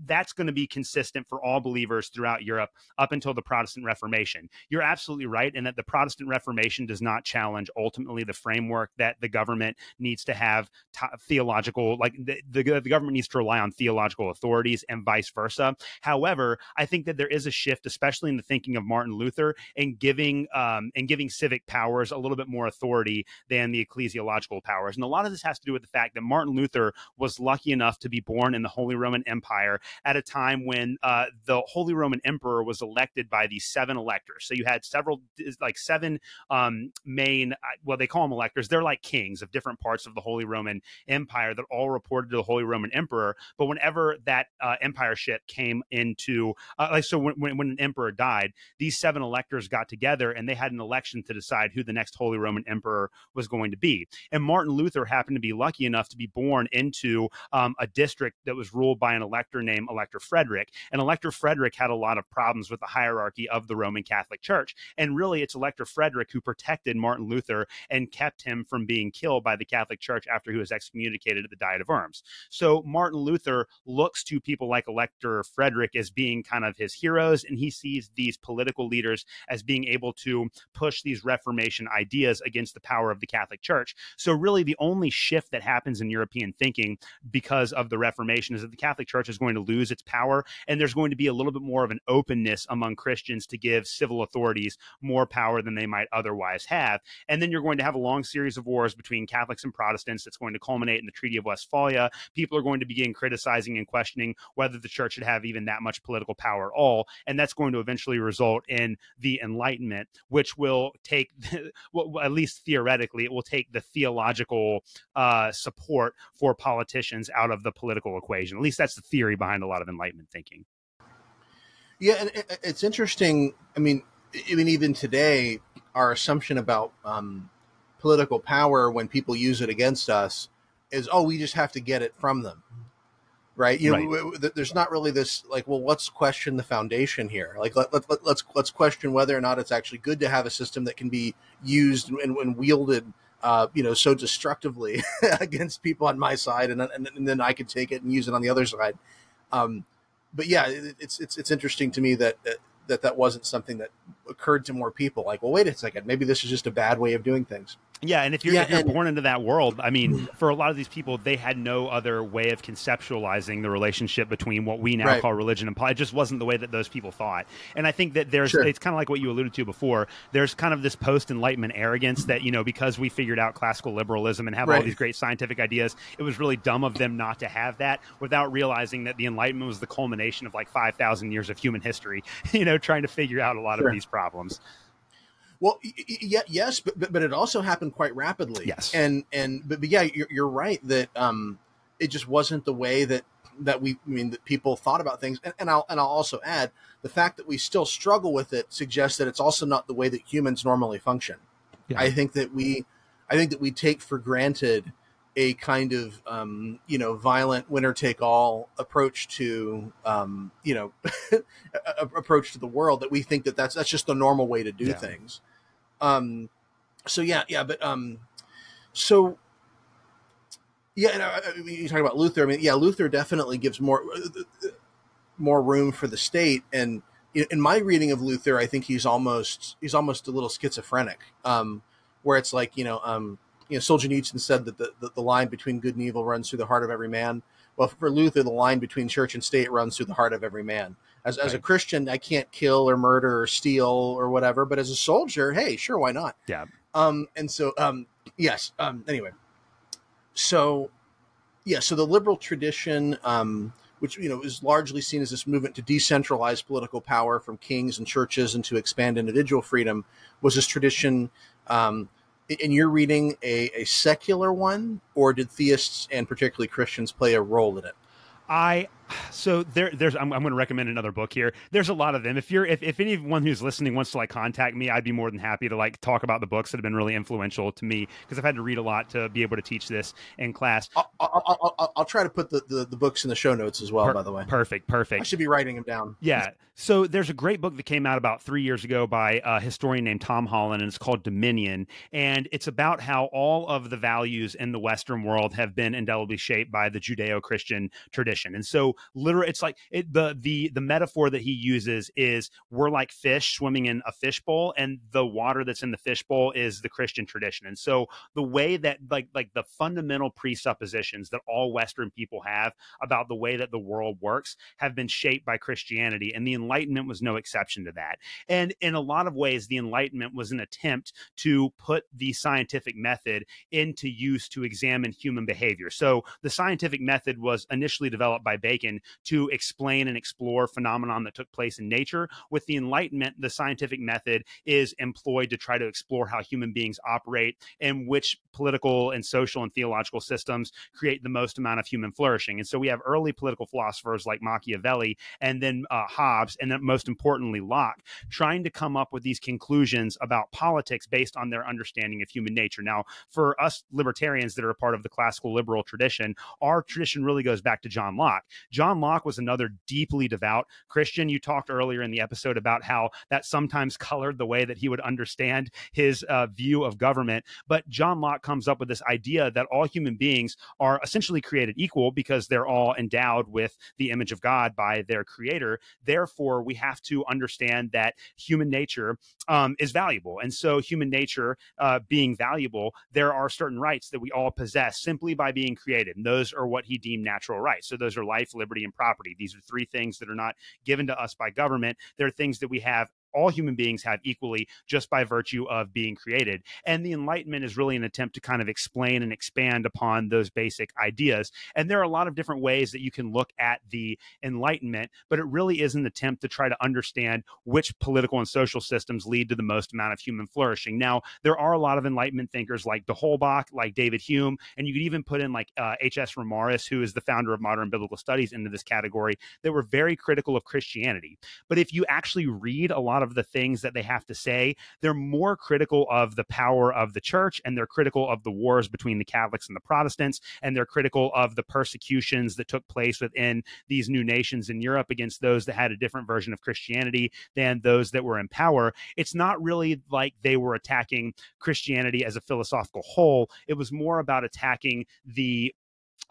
That's going to be consistent for all believers throughout Europe up until the Protestant Reformation. You're absolutely right in that the Protestant Reformation does not challenge ultimately the framework that the government needs to have t- theological, like the, the, the government needs to rely on theological authorities and vice versa. However, I think that there is a shift, especially in the thinking of Martin Luther, in giving um, and giving civic powers a little bit more authority than the ecclesiological powers. And a lot of this has to do with the fact that Martin Luther was lucky enough to be born in the Holy Roman Empire at a time when uh, the Holy Roman Emperor was elected by these seven electors. So you had several, like seven um, main, uh, well, they call them electors. They're like kings of different parts of the Holy Roman Empire that all reported to the Holy Roman Emperor. But whenever that uh, empire ship came into, uh, like, so when, when, when an emperor died, these seven electors got together and they had an election to decide who the next Holy Roman Emperor was going to be. And Martin Luther happened to be lucky enough to be born into um, a district that was ruled by an elector named Elector Frederick. And Elector Frederick had a lot of problems with the hierarchy of the Roman Catholic Church. And really, it's Elector Frederick who protected Martin Luther and kept him from being killed by the Catholic Church after he was excommunicated at the Diet of Worms. So Martin Luther Luther looks to people like Elector Frederick as being kind of his heroes, and he sees these political leaders as being able to push these Reformation ideas against the power of the Catholic Church. So, really, the only shift that happens in European thinking because of the Reformation is that the Catholic Church is going to lose its power, and there's going to be a little bit more of an openness among Christians to give civil authorities more power than they might otherwise have. And then you're going to have a long series of wars between Catholics and Protestants that's going to culminate in the Treaty of Westphalia. People are going to begin criticizing criticizing and questioning whether the church should have even that much political power at all. And that's going to eventually result in the Enlightenment, which will take, well, at least theoretically, it will take the theological uh, support for politicians out of the political equation. At least that's the theory behind a lot of Enlightenment thinking. Yeah, and it's interesting. I mean, I mean, even today, our assumption about um, political power when people use it against us is, oh, we just have to get it from them right? You right. know there's not really this like well let's question the foundation here. Like let, let, let, let's let's question whether or not it's actually good to have a system that can be used and, and wielded uh, you know so destructively against people on my side and, and, and, then i could take it and use it on the other side. Um, but yeah it's it's it's interesting to me that, that that that wasn't something that occurred to more people. Like well wait a second. Maybe this is just a bad way of doing things yeah, and if you're, yeah, if you're and, born into that world, I mean, for a lot of these people, they had no other way of conceptualizing the relationship between what we now right. call religion and politics. It just wasn't the way that those people thought. And I think that there's, sure. it's kind of like what you alluded to before. There's kind of this post Enlightenment arrogance that, you know, because we figured out classical liberalism and have right. all these great scientific ideas, it was really dumb of them not to have that without realizing that the Enlightenment was the culmination of like 5,000 years of human history, you know, trying to figure out a lot sure. of these problems. Well, yeah, yes, but, but, but it also happened quite rapidly. Yes, and and but, but yeah, you're, you're right that um, it just wasn't the way that that we I mean that people thought about things. And, and I'll and I'll also add the fact that we still struggle with it suggests that it's also not the way that humans normally function. Yeah. I think that we I think that we take for granted a kind of um, you know violent winner take all approach to um, you know approach to the world that we think that that's that's just the normal way to do yeah. things. Um, so yeah, yeah, but um, so yeah, and, uh, you talk about Luther. I mean, yeah, Luther definitely gives more more room for the state, and in my reading of Luther, I think he's almost he's almost a little schizophrenic, um, where it's like you know, um, you know, Solzhenitsyn said that the, the, the line between good and evil runs through the heart of every man. Well, for Luther, the line between church and state runs through the heart of every man. As, right. as a Christian, I can't kill or murder or steal or whatever, but as a soldier, hey, sure, why not? Yeah. Um, and so, um, yes. Um, anyway, so yeah, so the liberal tradition, um, which you know is largely seen as this movement to decentralize political power from kings and churches and to expand individual freedom, was this tradition. Um, in your reading, a, a secular one, or did theists and particularly Christians play a role in it? I so there there's I'm, I'm going to recommend another book here. There's a lot of them. If you're if, if anyone who's listening wants to like contact me i'd be more than happy to like talk about the books that have been really influential to me because i've had to read a lot to be able to teach this in class. I'll, I'll, I'll, I'll try to put the, the, the, books in the show notes as well per- by the way. perfect perfect. I should be writing them down. Yeah. So there's a great book that came out about three years ago by a historian named tom holland and it's called dominion. And it's about how all of the values in the western world have been indelibly shaped by the judeo-christian tradition. And so literally it's like it, the the the metaphor that he uses is we're like fish swimming in a fishbowl, and the water that's in the fishbowl is the Christian tradition. And so the way that like like the fundamental presuppositions that all Western people have about the way that the world works have been shaped by Christianity, and the Enlightenment was no exception to that. And in a lot of ways, the Enlightenment was an attempt to put the scientific method into use to examine human behavior. So the scientific method was initially developed by Bacon to explain and explore phenomenon that took place in nature. With the Enlightenment, the scientific method is employed to try to explore how human beings operate and which political and social and theological systems create the most amount of human flourishing. And so we have early political philosophers like Machiavelli and then uh, Hobbes, and then most importantly, Locke, trying to come up with these conclusions about politics based on their understanding of human nature. Now, for us libertarians that are a part of the classical liberal tradition, our tradition really goes back to John Locke. John Locke was another deeply devout Christian. You talked earlier in the episode about how that sometimes colored the way that he would understand his uh, view of government. But John Locke comes up with this idea that all human beings are essentially created equal because they're all endowed with the image of God by their creator. Therefore, we have to understand that human nature um, is valuable. And so, human nature uh, being valuable, there are certain rights that we all possess simply by being created. And those are what he deemed natural rights. So, those are life, liberty, and property. These are three things that are not given to us by government. They're things that we have all human beings have equally just by virtue of being created. And the Enlightenment is really an attempt to kind of explain and expand upon those basic ideas. And there are a lot of different ways that you can look at the Enlightenment, but it really is an attempt to try to understand which political and social systems lead to the most amount of human flourishing. Now, there are a lot of Enlightenment thinkers like de Holbach, like David Hume, and you could even put in like H.S. Uh, Reimarus, who is the founder of modern biblical studies, into this category that were very critical of Christianity. But if you actually read a lot of the things that they have to say. They're more critical of the power of the church and they're critical of the wars between the Catholics and the Protestants and they're critical of the persecutions that took place within these new nations in Europe against those that had a different version of Christianity than those that were in power. It's not really like they were attacking Christianity as a philosophical whole. It was more about attacking the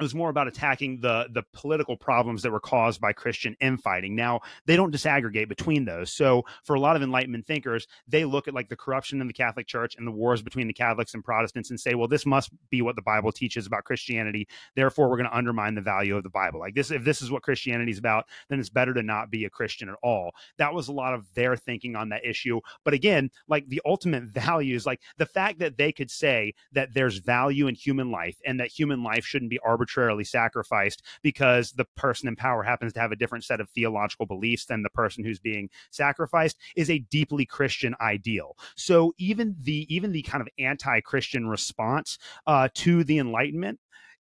it was more about attacking the the political problems that were caused by Christian infighting. Now they don't disaggregate between those. So for a lot of Enlightenment thinkers, they look at like the corruption in the Catholic Church and the wars between the Catholics and Protestants and say, well, this must be what the Bible teaches about Christianity. Therefore, we're going to undermine the value of the Bible. Like this, if this is what Christianity is about, then it's better to not be a Christian at all. That was a lot of their thinking on that issue. But again, like the ultimate values, like the fact that they could say that there's value in human life and that human life shouldn't be arbitrary arbitrarily sacrificed because the person in power happens to have a different set of theological beliefs than the person who's being sacrificed is a deeply Christian ideal. So even the even the kind of anti-Christian response uh, to the Enlightenment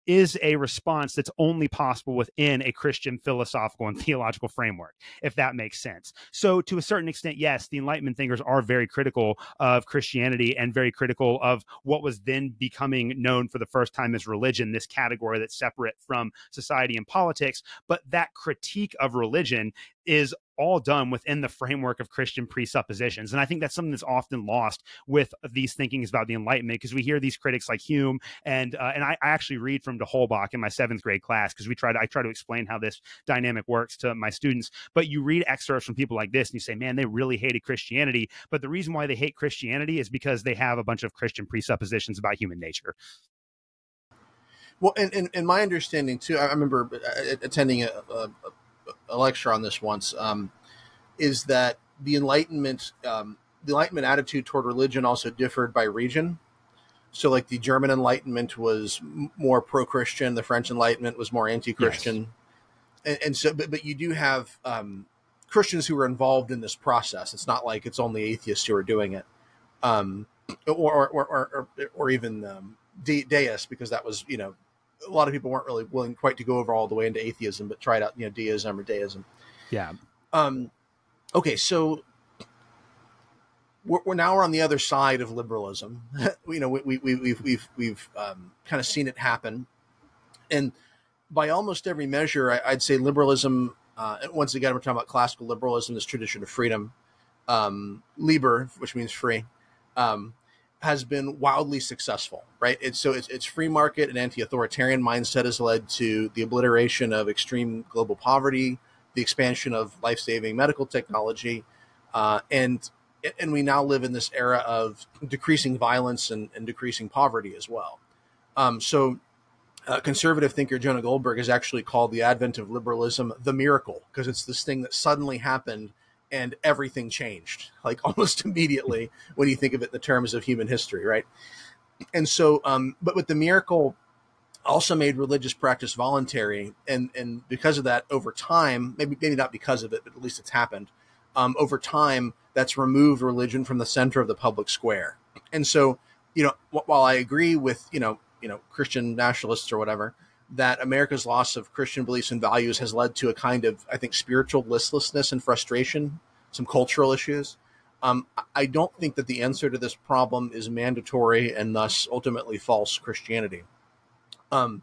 is a response that's only possible within a Christian philosophical and theological framework, if that makes sense. So, to a certain extent, yes, the Enlightenment thinkers are very critical of Christianity and very critical of what was then becoming known for the first time as religion, this category that's separate from society and politics. But that critique of religion is all done within the framework of Christian presuppositions. And I think that's something that's often lost with these thinkings about the Enlightenment because we hear these critics like Hume and uh, and I, I, actually read from de Holbach in my seventh grade class because we try to I try to explain how this dynamic works to my students. But you read excerpts from people like this and you say, man, they really hated Christianity. But the reason why they hate Christianity is because they have a bunch of Christian presuppositions about human nature. Well, and, and, and my understanding too, I remember uh, attending a, a, a lecture on this once, um, is that the Enlightenment, um, the Enlightenment attitude toward religion also differed by region. So, like the German Enlightenment was more pro-Christian, the French Enlightenment was more anti-Christian, yes. and, and, so, but, but you do have um, Christians who are involved in this process. It's not like it's only atheists who are doing it, um, or, or, or, or, or even um, deists, because that was you know a lot of people weren't really willing quite to go over all the way into atheism, but tried out, you know, deism or deism. Yeah. Um, okay, so we're, we're now we're on the other side of liberalism. you know, we, we, we, we've we've we've um, kind of seen it happen, and by almost every measure, I, would say liberalism. Uh, once again, we're talking about classical liberalism, this tradition of freedom, um, liber, which means free. Um, has been wildly successful, right? It's so it's, it's free market and anti-authoritarian mindset has led to the obliteration of extreme global poverty, the expansion of life-saving medical technology, uh, and and we now live in this era of decreasing violence and, and decreasing poverty as well. Um, so, uh, conservative thinker Jonah Goldberg has actually called the advent of liberalism the miracle because it's this thing that suddenly happened and everything changed like almost immediately when you think of it in the terms of human history, right? And so, um, but with the miracle also made religious practice voluntary, and and because of that, over time, maybe maybe not because of it, but at least it's happened. Um, over time, that's removed religion from the center of the public square. And so, you know, while I agree with you know you know Christian nationalists or whatever, that America's loss of Christian beliefs and values has led to a kind of, I think, spiritual listlessness and frustration, some cultural issues. Um, I don't think that the answer to this problem is mandatory and thus ultimately false Christianity. Um,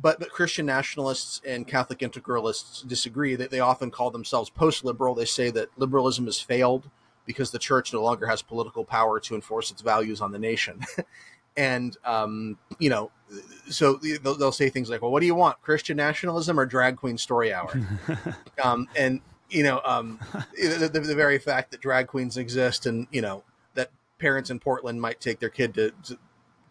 but, but Christian nationalists and Catholic integralists disagree. That they, they often call themselves post-liberal. They say that liberalism has failed because the church no longer has political power to enforce its values on the nation. and um, you know, so they'll, they'll, say things like, "Well, what do you want, Christian nationalism or drag queen story hour?" um, and you know, um, the, the, the, very fact that drag queens exist, and you know that parents in Portland might take their kid to,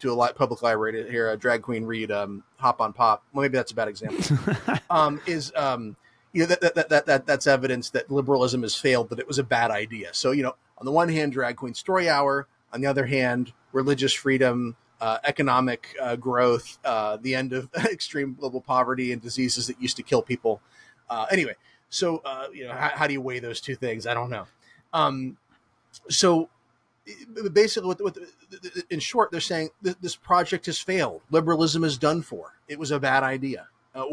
to, a public library to hear a drag queen read um, "Hop on Pop." Well, maybe that's a bad example. Um, is um, you know that, that, that, that that's evidence that liberalism has failed, that it was a bad idea. So you know, on the one hand, drag queen story hour. On the other hand, religious freedom, uh, economic uh, growth, uh, the end of extreme global poverty and diseases that used to kill people. Uh, anyway, so uh, you know, how, how, do you weigh those two things? I don't know. Um, so basically, with, with, in short, they're saying this project has failed. Liberalism is done for. It was a bad idea. Uh,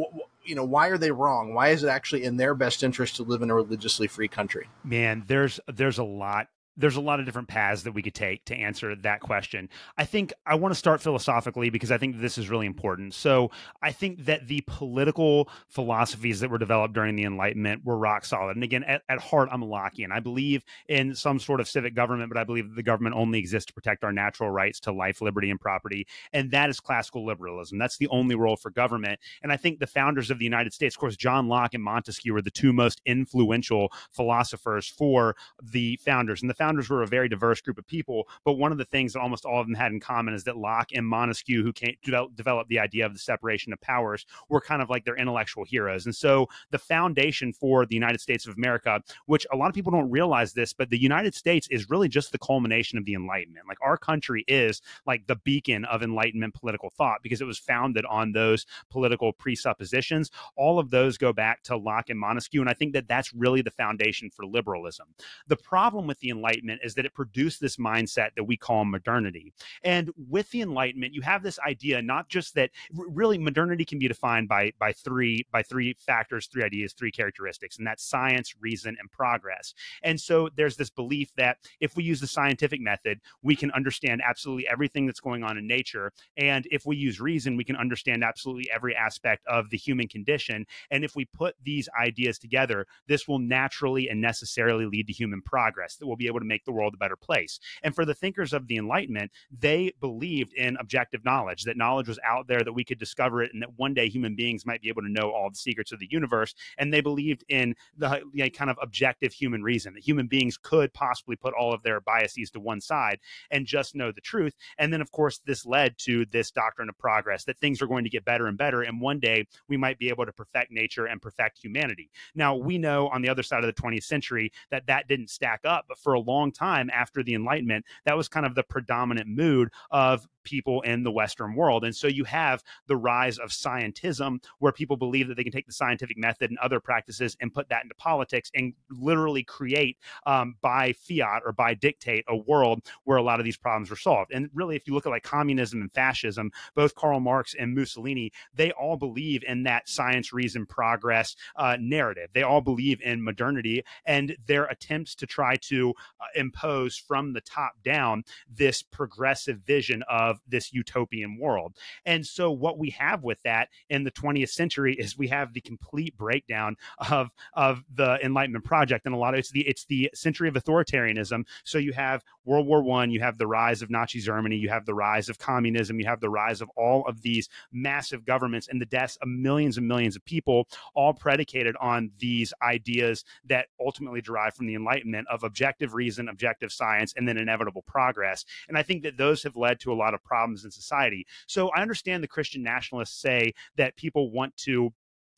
you know, why are they wrong? Why is it actually in their best interest to live in a religiously free country? Man, there's there's a lot there's a lot of different paths that we could take to answer that question. I think I want to start philosophically because I think this is really important. So, I think that the political philosophies that were developed during the Enlightenment were rock solid. And again, at, at heart, I'm a Lockean. I believe in some sort of civic government, but I believe that the government only exists to protect our natural rights to life, liberty, and property. And that is classical liberalism. That's the only role for government. And I think the founders of the United States, of course, John Locke and Montesquieu were the two most influential philosophers for the founders. And the founders founders were a very diverse group of people, but one of the things that almost all of them had in common is that Locke and Montesquieu, who came develop, developed the idea of the separation of powers, were kind of like their intellectual heroes. And so the foundation for the United States of America, which a lot of people don't realize this, but the United States is really just the culmination of the Enlightenment. Like our country is like the beacon of Enlightenment political thought because it was founded on those political presuppositions. All of those go back to Locke and Montesquieu. And I think that that's really the foundation for liberalism. The problem with the Enlightenment Enlightenment is that it produced this mindset that we call modernity. And with the Enlightenment, you have this idea not just that really modernity can be defined by by three by three factors, three ideas, three characteristics, and that's science, reason, and progress. And so there's this belief that if we use the scientific method, we can understand absolutely everything that's going on in nature. And if we use reason, we can understand absolutely every aspect of the human condition. And if we put these ideas together, this will naturally and necessarily lead to human progress that we'll be able to make the world a better place. And for the thinkers of the Enlightenment, they believed in objective knowledge, that knowledge was out there, that we could discover it, and that one day human beings might be able to know all the secrets of the universe. And they believed in the you know, kind of objective human reason, that human beings could possibly put all of their biases to one side and just know the truth. And then, of course, this led to this doctrine of progress that things are going to get better and better. And one day we might be able to perfect nature and perfect humanity. Now, we know on the other side of the 20th century that that didn't stack up. But for a long time after the Enlightenment, that was kind of the predominant mood of people in the Western world. And so you have the rise of scientism, where people believe that they can take the scientific method and other practices and put that into politics and literally create um, by fiat or by dictate a world where a lot of these problems are solved. And really, if you look at like communism and fascism, both Karl Marx and Mussolini, they all believe in that science, reason, progress uh, narrative. They all believe in modernity and their attempts to try to uh, impose from the top down this progressive vision of this utopian world. And so what we have with that in the 20th century is we have the complete breakdown of of the Enlightenment project, and a lot of it's the it's the century of authoritarianism. So you have World War One, you have the rise of Nazi Germany, you have the rise of communism, you have the rise of all of these massive governments and the deaths of millions and millions of people, all predicated on these ideas that ultimately derive from the Enlightenment of objective reason, objective science, and then inevitable progress. And I think that those have led to a lot of problems in society. So I understand the Christian nationalists say that people want to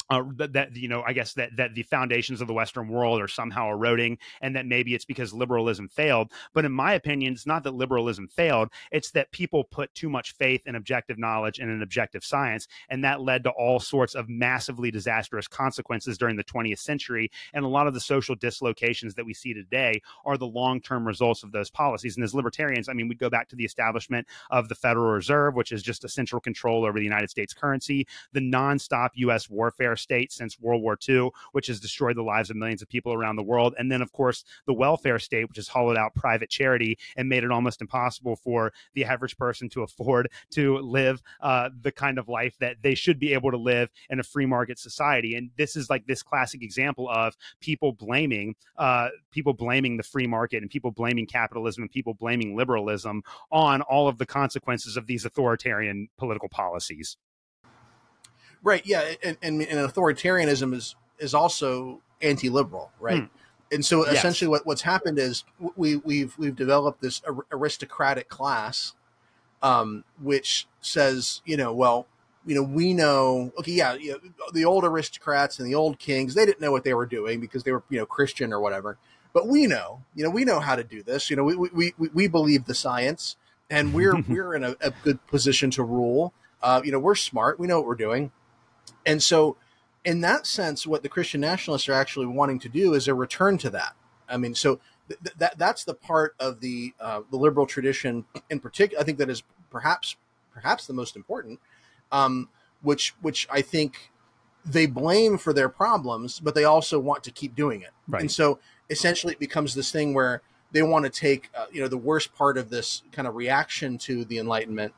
uh, that, that, you know i guess that that the foundations of the western world are somehow eroding and that maybe it's because liberalism failed. But in my opinion it's not that liberalism failed it's that people put too much faith in objective knowledge and in objective science and that led to all sorts of massively disastrous consequences during the 20th century. And a lot of the social dislocations that we see today are the long-term results of those policies. And as libertarians i mean we go back to the establishment of the federal reserve which is just a central control over the united states currency the nonstop us warfare state since World War II, which has destroyed the lives of millions of people around the world. And then, of course, the welfare state, which has hollowed out private charity and made it almost impossible for the average person to afford to live uh, the kind of life that they should be able to live in a free market society. And this is like this classic example of people blaming uh, people blaming the free market and people blaming capitalism and people blaming liberalism on all of the consequences of these authoritarian political policies. Right. Yeah. And, and, and authoritarianism is is also anti-liberal, right? Hmm. And so yes. essentially, what, what's happened is we we've we've developed this aristocratic class, um, which says, you know, well, you know, we know, okay, yeah, you know, the old aristocrats and the old kings, they didn't know what they were doing because they were, you know, Christian or whatever. But we know, you know, we know how to do this. You know, we we we, we believe the science, and we're we're in a, a, good position to rule. Uh, you know, we're smart. We know what we're doing. And so, in that sense, what the Christian nationalists are actually wanting to do is a return to that. I mean, so th- that that's the part of the uh, the liberal tradition in particular. I think that is perhaps perhaps the most important, um, which which I think they blame for their problems, but they also want to keep doing it. Right. And so essentially, it becomes this thing where they want to take uh, you know the worst part of this kind of reaction to the Enlightenment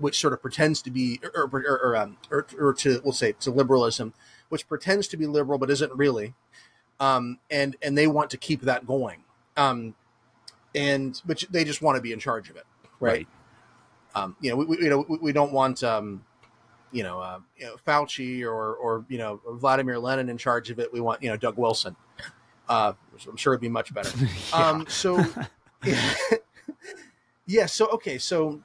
which sort of pretends to be, or, or, or, um, or, or to, we'll say, to liberalism, which pretends to be liberal but isn't really, um, and and they want to keep that going, um, and but they just want to be in charge of it, right? right. Um, you know, we, we, you know we, we don't want um, you know, uh, you know Fauci or or you know Vladimir Lenin in charge of it. We want you know Doug Wilson. Uh, I'm sure it'd be much better. yeah. Um, so yeah. yeah. So okay. So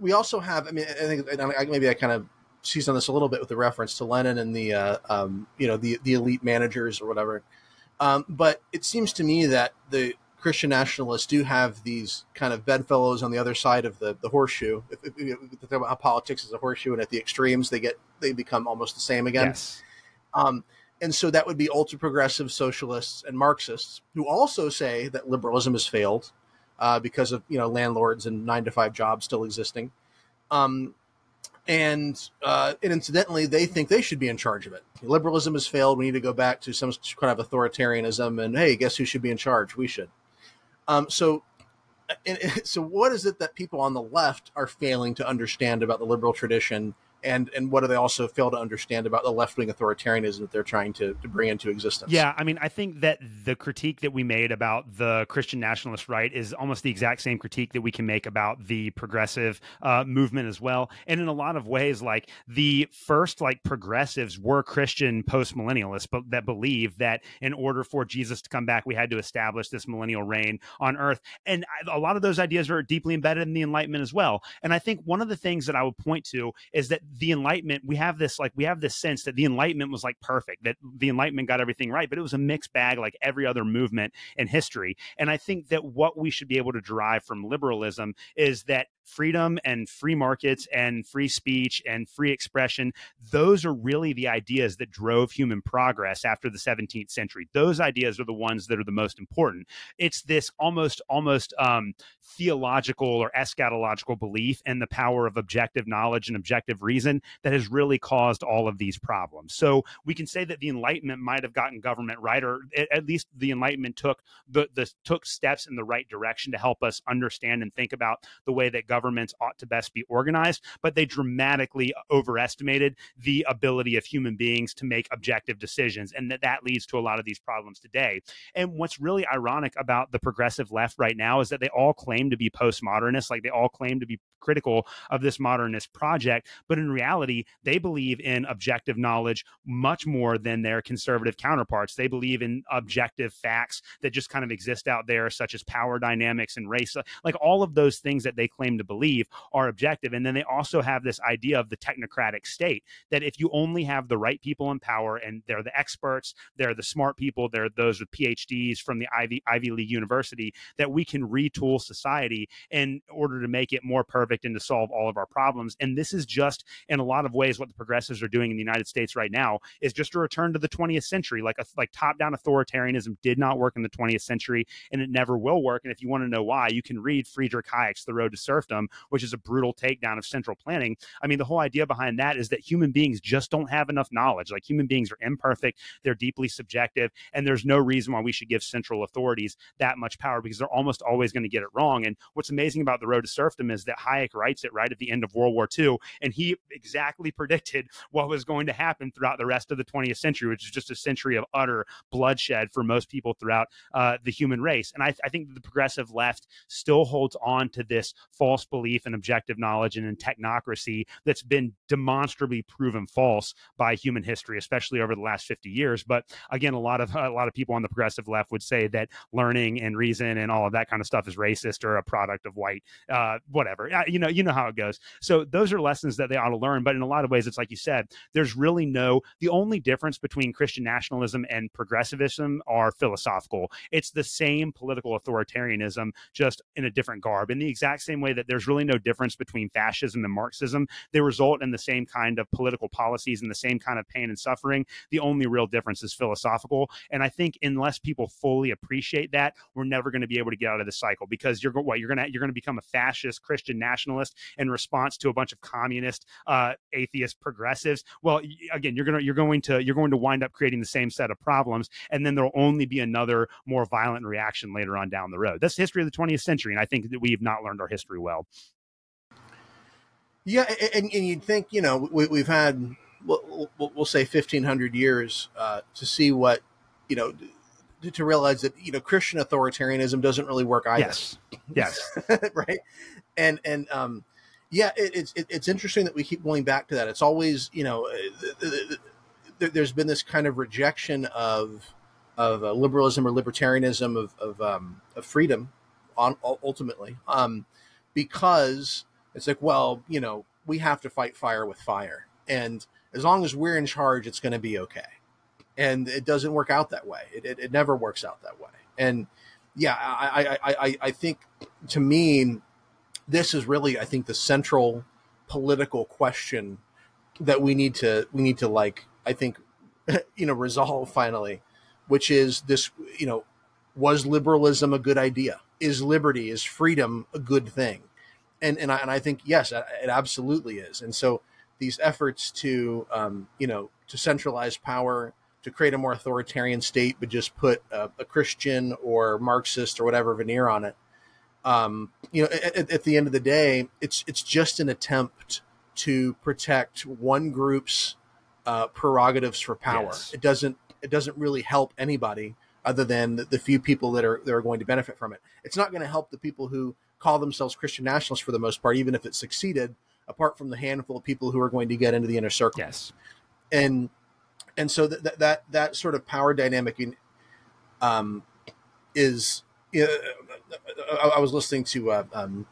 we also have. I mean, I think maybe I kind of seized on this a little bit with the reference to Lenin and the uh, um, you know the the elite managers or whatever. Um, but it seems to me that the Christian nationalists do have these kind of bedfellows on the other side of the, the horseshoe. If, if, if, if how politics is a horseshoe, and at the extremes they get they become almost the same again. Yes. Um, and so that would be ultra progressive socialists and Marxists who also say that liberalism has failed uh, because of you know landlords and nine to five jobs still existing. Um, and uh, and incidentally, they think they should be in charge of it. Liberalism has failed. We need to go back to some kind of authoritarianism. And hey, guess who should be in charge? We should. Um, so, and, so what is it that people on the left are failing to understand about the liberal tradition and and what do they also fail to understand about the left wing authoritarianism that they're trying to, to bring into existence? Yeah, I mean, I think that the critique that we made about the Christian nationalist right is almost the exact same critique that we can make about the progressive uh, movement as well. And in a lot of ways, like the first like progressives were Christian post millennialists, but that believe that in order for Jesus to come back, we had to establish this millennial reign on earth. And a lot of those ideas are deeply embedded in the Enlightenment as well. And I think one of the things that I would point to is that the enlightenment we have this like we have this sense that the enlightenment was like perfect that the enlightenment got everything right but it was a mixed bag like every other movement in history. And i think that what we should be able to derive from liberalism is that freedom and free markets and free speech and free expression those are really the ideas that drove human progress after the 17th century. Those ideas are the ones that are the most important. It's this almost almost um, theological or eschatological belief in the power of objective knowledge and objective reason that has really caused all of these problems so we can say that the enlightenment might have gotten government right or at least the enlightenment took the, the took steps in the right direction to help us understand and think about the way that governments ought to best be organized, but they dramatically overestimated the ability of human beings to make objective decisions. And that, that leads to a lot of these problems today. And what's really ironic about the progressive left right now is that they all claim to be postmodernists, like they all claim to be critical of this modernist project. But in reality, they believe in objective knowledge much more than their conservative counterparts. They believe in objective facts that just kind of exist out there, such as power dynamics and race. Like all of those things that they claim to believe are objective. And then they also have this idea of the technocratic state that if you only have the right people in power and they're the experts, they're the smart people, they're those with PhDs from the Ivy, Ivy League University, that we can retool society in order to make it more perfect perfect and to solve all of our problems. And this is just, in a lot of ways, what the progressives are doing in the United States right now is just a return to the 20th century. Like a, like top down authoritarianism did not work in the 20th century, and it never will work. And if you want to know why, you can read Friedrich Hayek's The Road to Serfdom, which is a brutal takedown of central planning. I mean, the whole idea behind that is that human beings just don't have enough knowledge. Like human beings are imperfect, they're deeply subjective, and there's no reason why we should give central authorities that much power because they're almost always going to get it wrong. And what's amazing about The Road to Serfdom is that Hayek Hayek writes it right at the end of World War II, and he exactly predicted what was going to happen throughout the rest of the 20th century, which is just a century of utter bloodshed for most people throughout uh, the human race. And I, I think the progressive left still holds on to this false belief in objective knowledge and in technocracy that's been demonstrably proven false by human history, especially over the last 50 years. But again, a lot of a lot of people on the progressive left would say that learning and reason and all of that kind of stuff is racist or a product of white, uh, whatever. You know, you know how it goes. So those are lessons that they ought to learn. But in a lot of ways, it's like you said, there's really no, the only difference between Christian nationalism and progressivism are philosophical. It's the same political authoritarianism, just in a different garb. In the exact same way that there's really no difference between fascism and Marxism, they result in the same kind of political policies and the same kind of pain and suffering. The only real difference is philosophical. And I think unless people fully appreciate that, we're never going to be able to get out of the cycle because you're what you're going to you're going to become a fascist Christian nationalist nationalist in response to a bunch of communist, uh, atheist progressives. Well, again, you're gonna you're going to you're going to wind up creating the same set of problems, and then there'll only be another more violent reaction later on down the road. That's the history of the 20th century, and I think that we've not learned our history well. Yeah, and, and you'd think you know we, have had we'll, we'll, say 1500 years uh, to see what you know to realize that you know Christian authoritarianism doesn't really work either. Yes, yes, right and and um, yeah, it, it's it, it's interesting that we keep going back to that. It's always you know, uh, there's been this kind of rejection of of uh, liberalism or libertarianism of of, um, of freedom, on ultimately, um, because it's like, well, you know, we have to fight fire with fire, and as long as we're in charge, it's going to be okay. And it doesn't work out that way. It, it, it never works out that way. And yeah, I, I, I, I think to me, this is really, I think, the central political question that we need to we need to like I think you know resolve finally, which is this you know was liberalism a good idea? Is liberty, is freedom a good thing? And and I, and I think yes, it absolutely is. And so these efforts to um, you know to centralize power to create a more authoritarian state, but just put a, a Christian or Marxist or whatever veneer on it. Um, you know, at, at, the end of the day, it's it's just an attempt to protect one group's uh, prerogatives for power. Yes. It doesn't it doesn't really help anybody other than the, the few people that are that are going to benefit from it. It's not going to help the people who call themselves Christian nationalists for the most part, even if it succeeded. Apart from the handful of people who are going to get into the inner circle. Yes, and and so that that that sort of power dynamic in, um, is I, I, was listening to uh, um,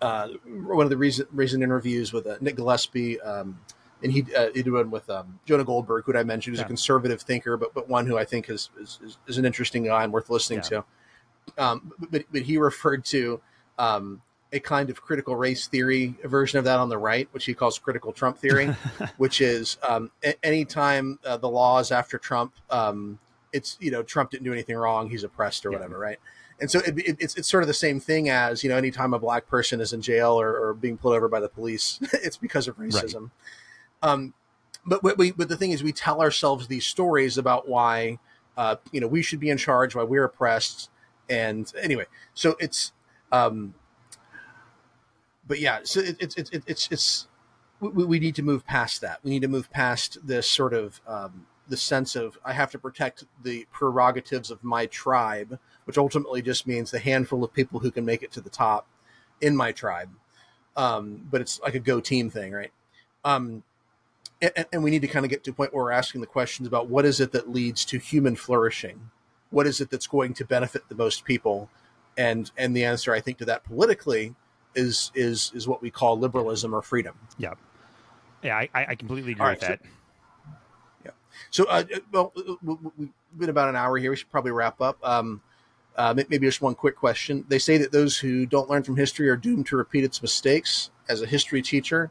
uh, one of the recent recent interviews with uh, Nick Gillespie, um, and he uh, he did one with um, Jonah Goldberg, who I mentioned, who's yeah. a conservative thinker, but but one who I think is is, is an interesting guy and worth listening yeah. to. Um, but but he referred to um, a kind of critical race theory version of that on the right, which he calls critical Trump theory, which is um, a- anytime uh, the law is after Trump, um, it's you know Trump didn't do anything wrong, he's oppressed or yeah. whatever, right? And so it, it, it's it's sort of the same thing as you know anytime a black person is in jail or, or being pulled over by the police, it's because of racism. Right. Um, but we, but the thing is, we tell ourselves these stories about why uh, you know we should be in charge, why we're oppressed, and anyway, so it's um, but yeah, so it's it, it, it's it's we, we need to move past that. We need to move past this sort of um, the sense of I have to protect the prerogatives of my tribe, which ultimately just means the handful of people who can make it to the top in my tribe. Um, but it's like a go team thing, right? Um, and, and, we need to kind of get to a point where we're asking the questions about what is it that leads to human flourishing? What is it that's going to benefit the most people? And and the answer, I think, to that politically is is is what we call liberalism or freedom. Yeah, yeah, I, I completely agree right, with that. Yeah. So, uh, well, we've been about an hour here. We should probably wrap up. Um, uh, maybe just one quick question. They say that those who don't learn from history are doomed to repeat its mistakes. As a history teacher,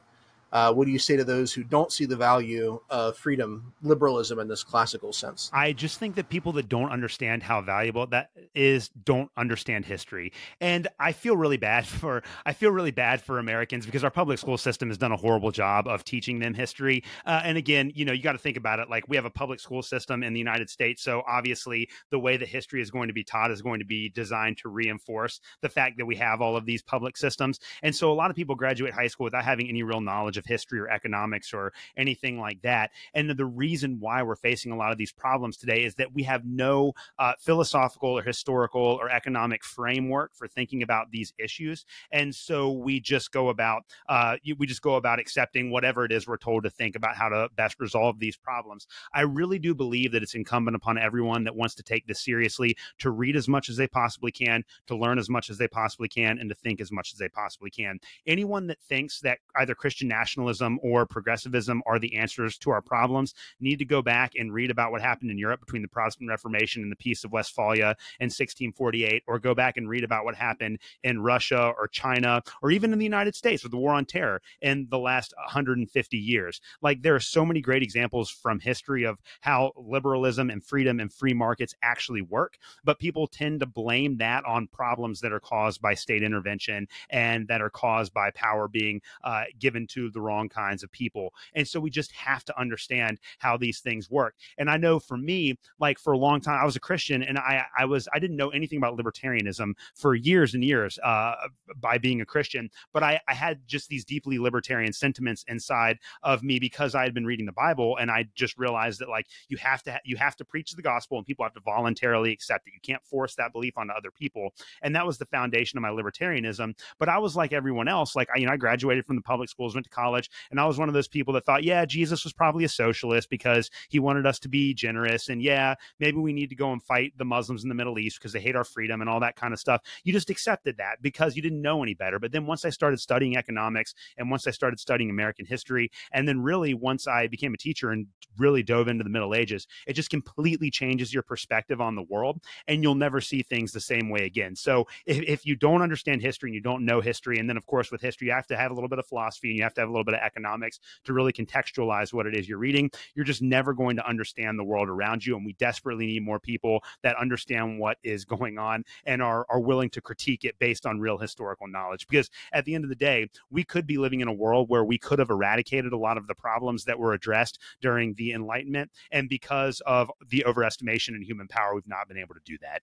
uh, what do you say to those who don't see the value of freedom, liberalism in this classical sense? I just think that people that don't understand how valuable that is don't understand history, and I feel really bad for I feel really bad for Americans because our public school system has done a horrible job of teaching them history. Uh, and again, you know, you got to think about it like we have a public school system in the United States, so obviously the way that history is going to be taught is going to be designed to reinforce the fact that we have all of these public systems, and so a lot of people graduate high school without having any real knowledge of history or economics or anything like that. And the reason why we're facing a lot of these problems today is that we have no uh, philosophical or historical or economic framework for thinking about these issues. And so we just go about uh, we just go about accepting whatever it is we're told to think about how to best resolve these problems. I really do believe that it's incumbent upon everyone that wants to take this seriously to read as much as they possibly can, to learn as much as they possibly can, and to think as much as they possibly can. Anyone that thinks that either Christian nationalism nationalism or progressivism are the answers to our problems need to go back and read about what happened in Europe between the Protestant Reformation and the Peace of Westphalia in 1648, or go back and read about what happened in Russia or China or even in the United States with the War on Terror in the last 150 years. Like there are so many great examples from history of how liberalism and freedom and free markets actually work, but people tend to blame that on problems that are caused by state intervention and that are caused by power being uh, given to the wrong kinds of people. And so we just have to understand how these things work. And I know for me, like for a long time, I was a Christian and I, I was, I didn't know anything about libertarianism for years and years uh, by being a Christian, but I, I had just these deeply libertarian sentiments inside of me because I had been reading the Bible and I just realized that like you have to, you have to preach the gospel and people have to voluntarily accept it. You can't force that belief onto other people. And that was the foundation of my libertarianism. But I was like everyone else, like I, you know, I graduated from the public schools, went to college. And I was one of those people that thought, yeah, Jesus was probably a socialist because he wanted us to be generous. And yeah, maybe we need to go and fight the Muslims in the Middle East because they hate our freedom and all that kind of stuff. You just accepted that because you didn't know any better. But then once I started studying economics and once I started studying American history, and then really once I became a teacher and really dove into the Middle Ages, it just completely changes your perspective on the world and you'll never see things the same way again. So if, if you don't understand history and you don't know history, and then of course with history, you have to have a little bit of philosophy and you have to have a little little bit of economics to really contextualize what it is you're reading, you're just never going to understand the world around you. And we desperately need more people that understand what is going on and are, are willing to critique it based on real historical knowledge. Because at the end of the day, we could be living in a world where we could have eradicated a lot of the problems that were addressed during the Enlightenment. And because of the overestimation in human power, we've not been able to do that.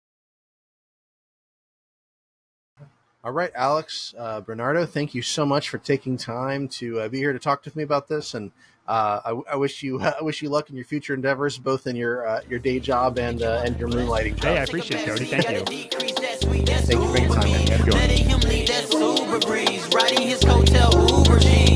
All right, Alex, uh, Bernardo, thank you so much for taking time to uh, be here to talk with me about this, and uh, I, I, wish you I wish you luck in your future endeavors, both in your uh, your day job and uh, and your moonlighting job. Hey, I appreciate it, Cody. Thank you. Thank you for your time, man.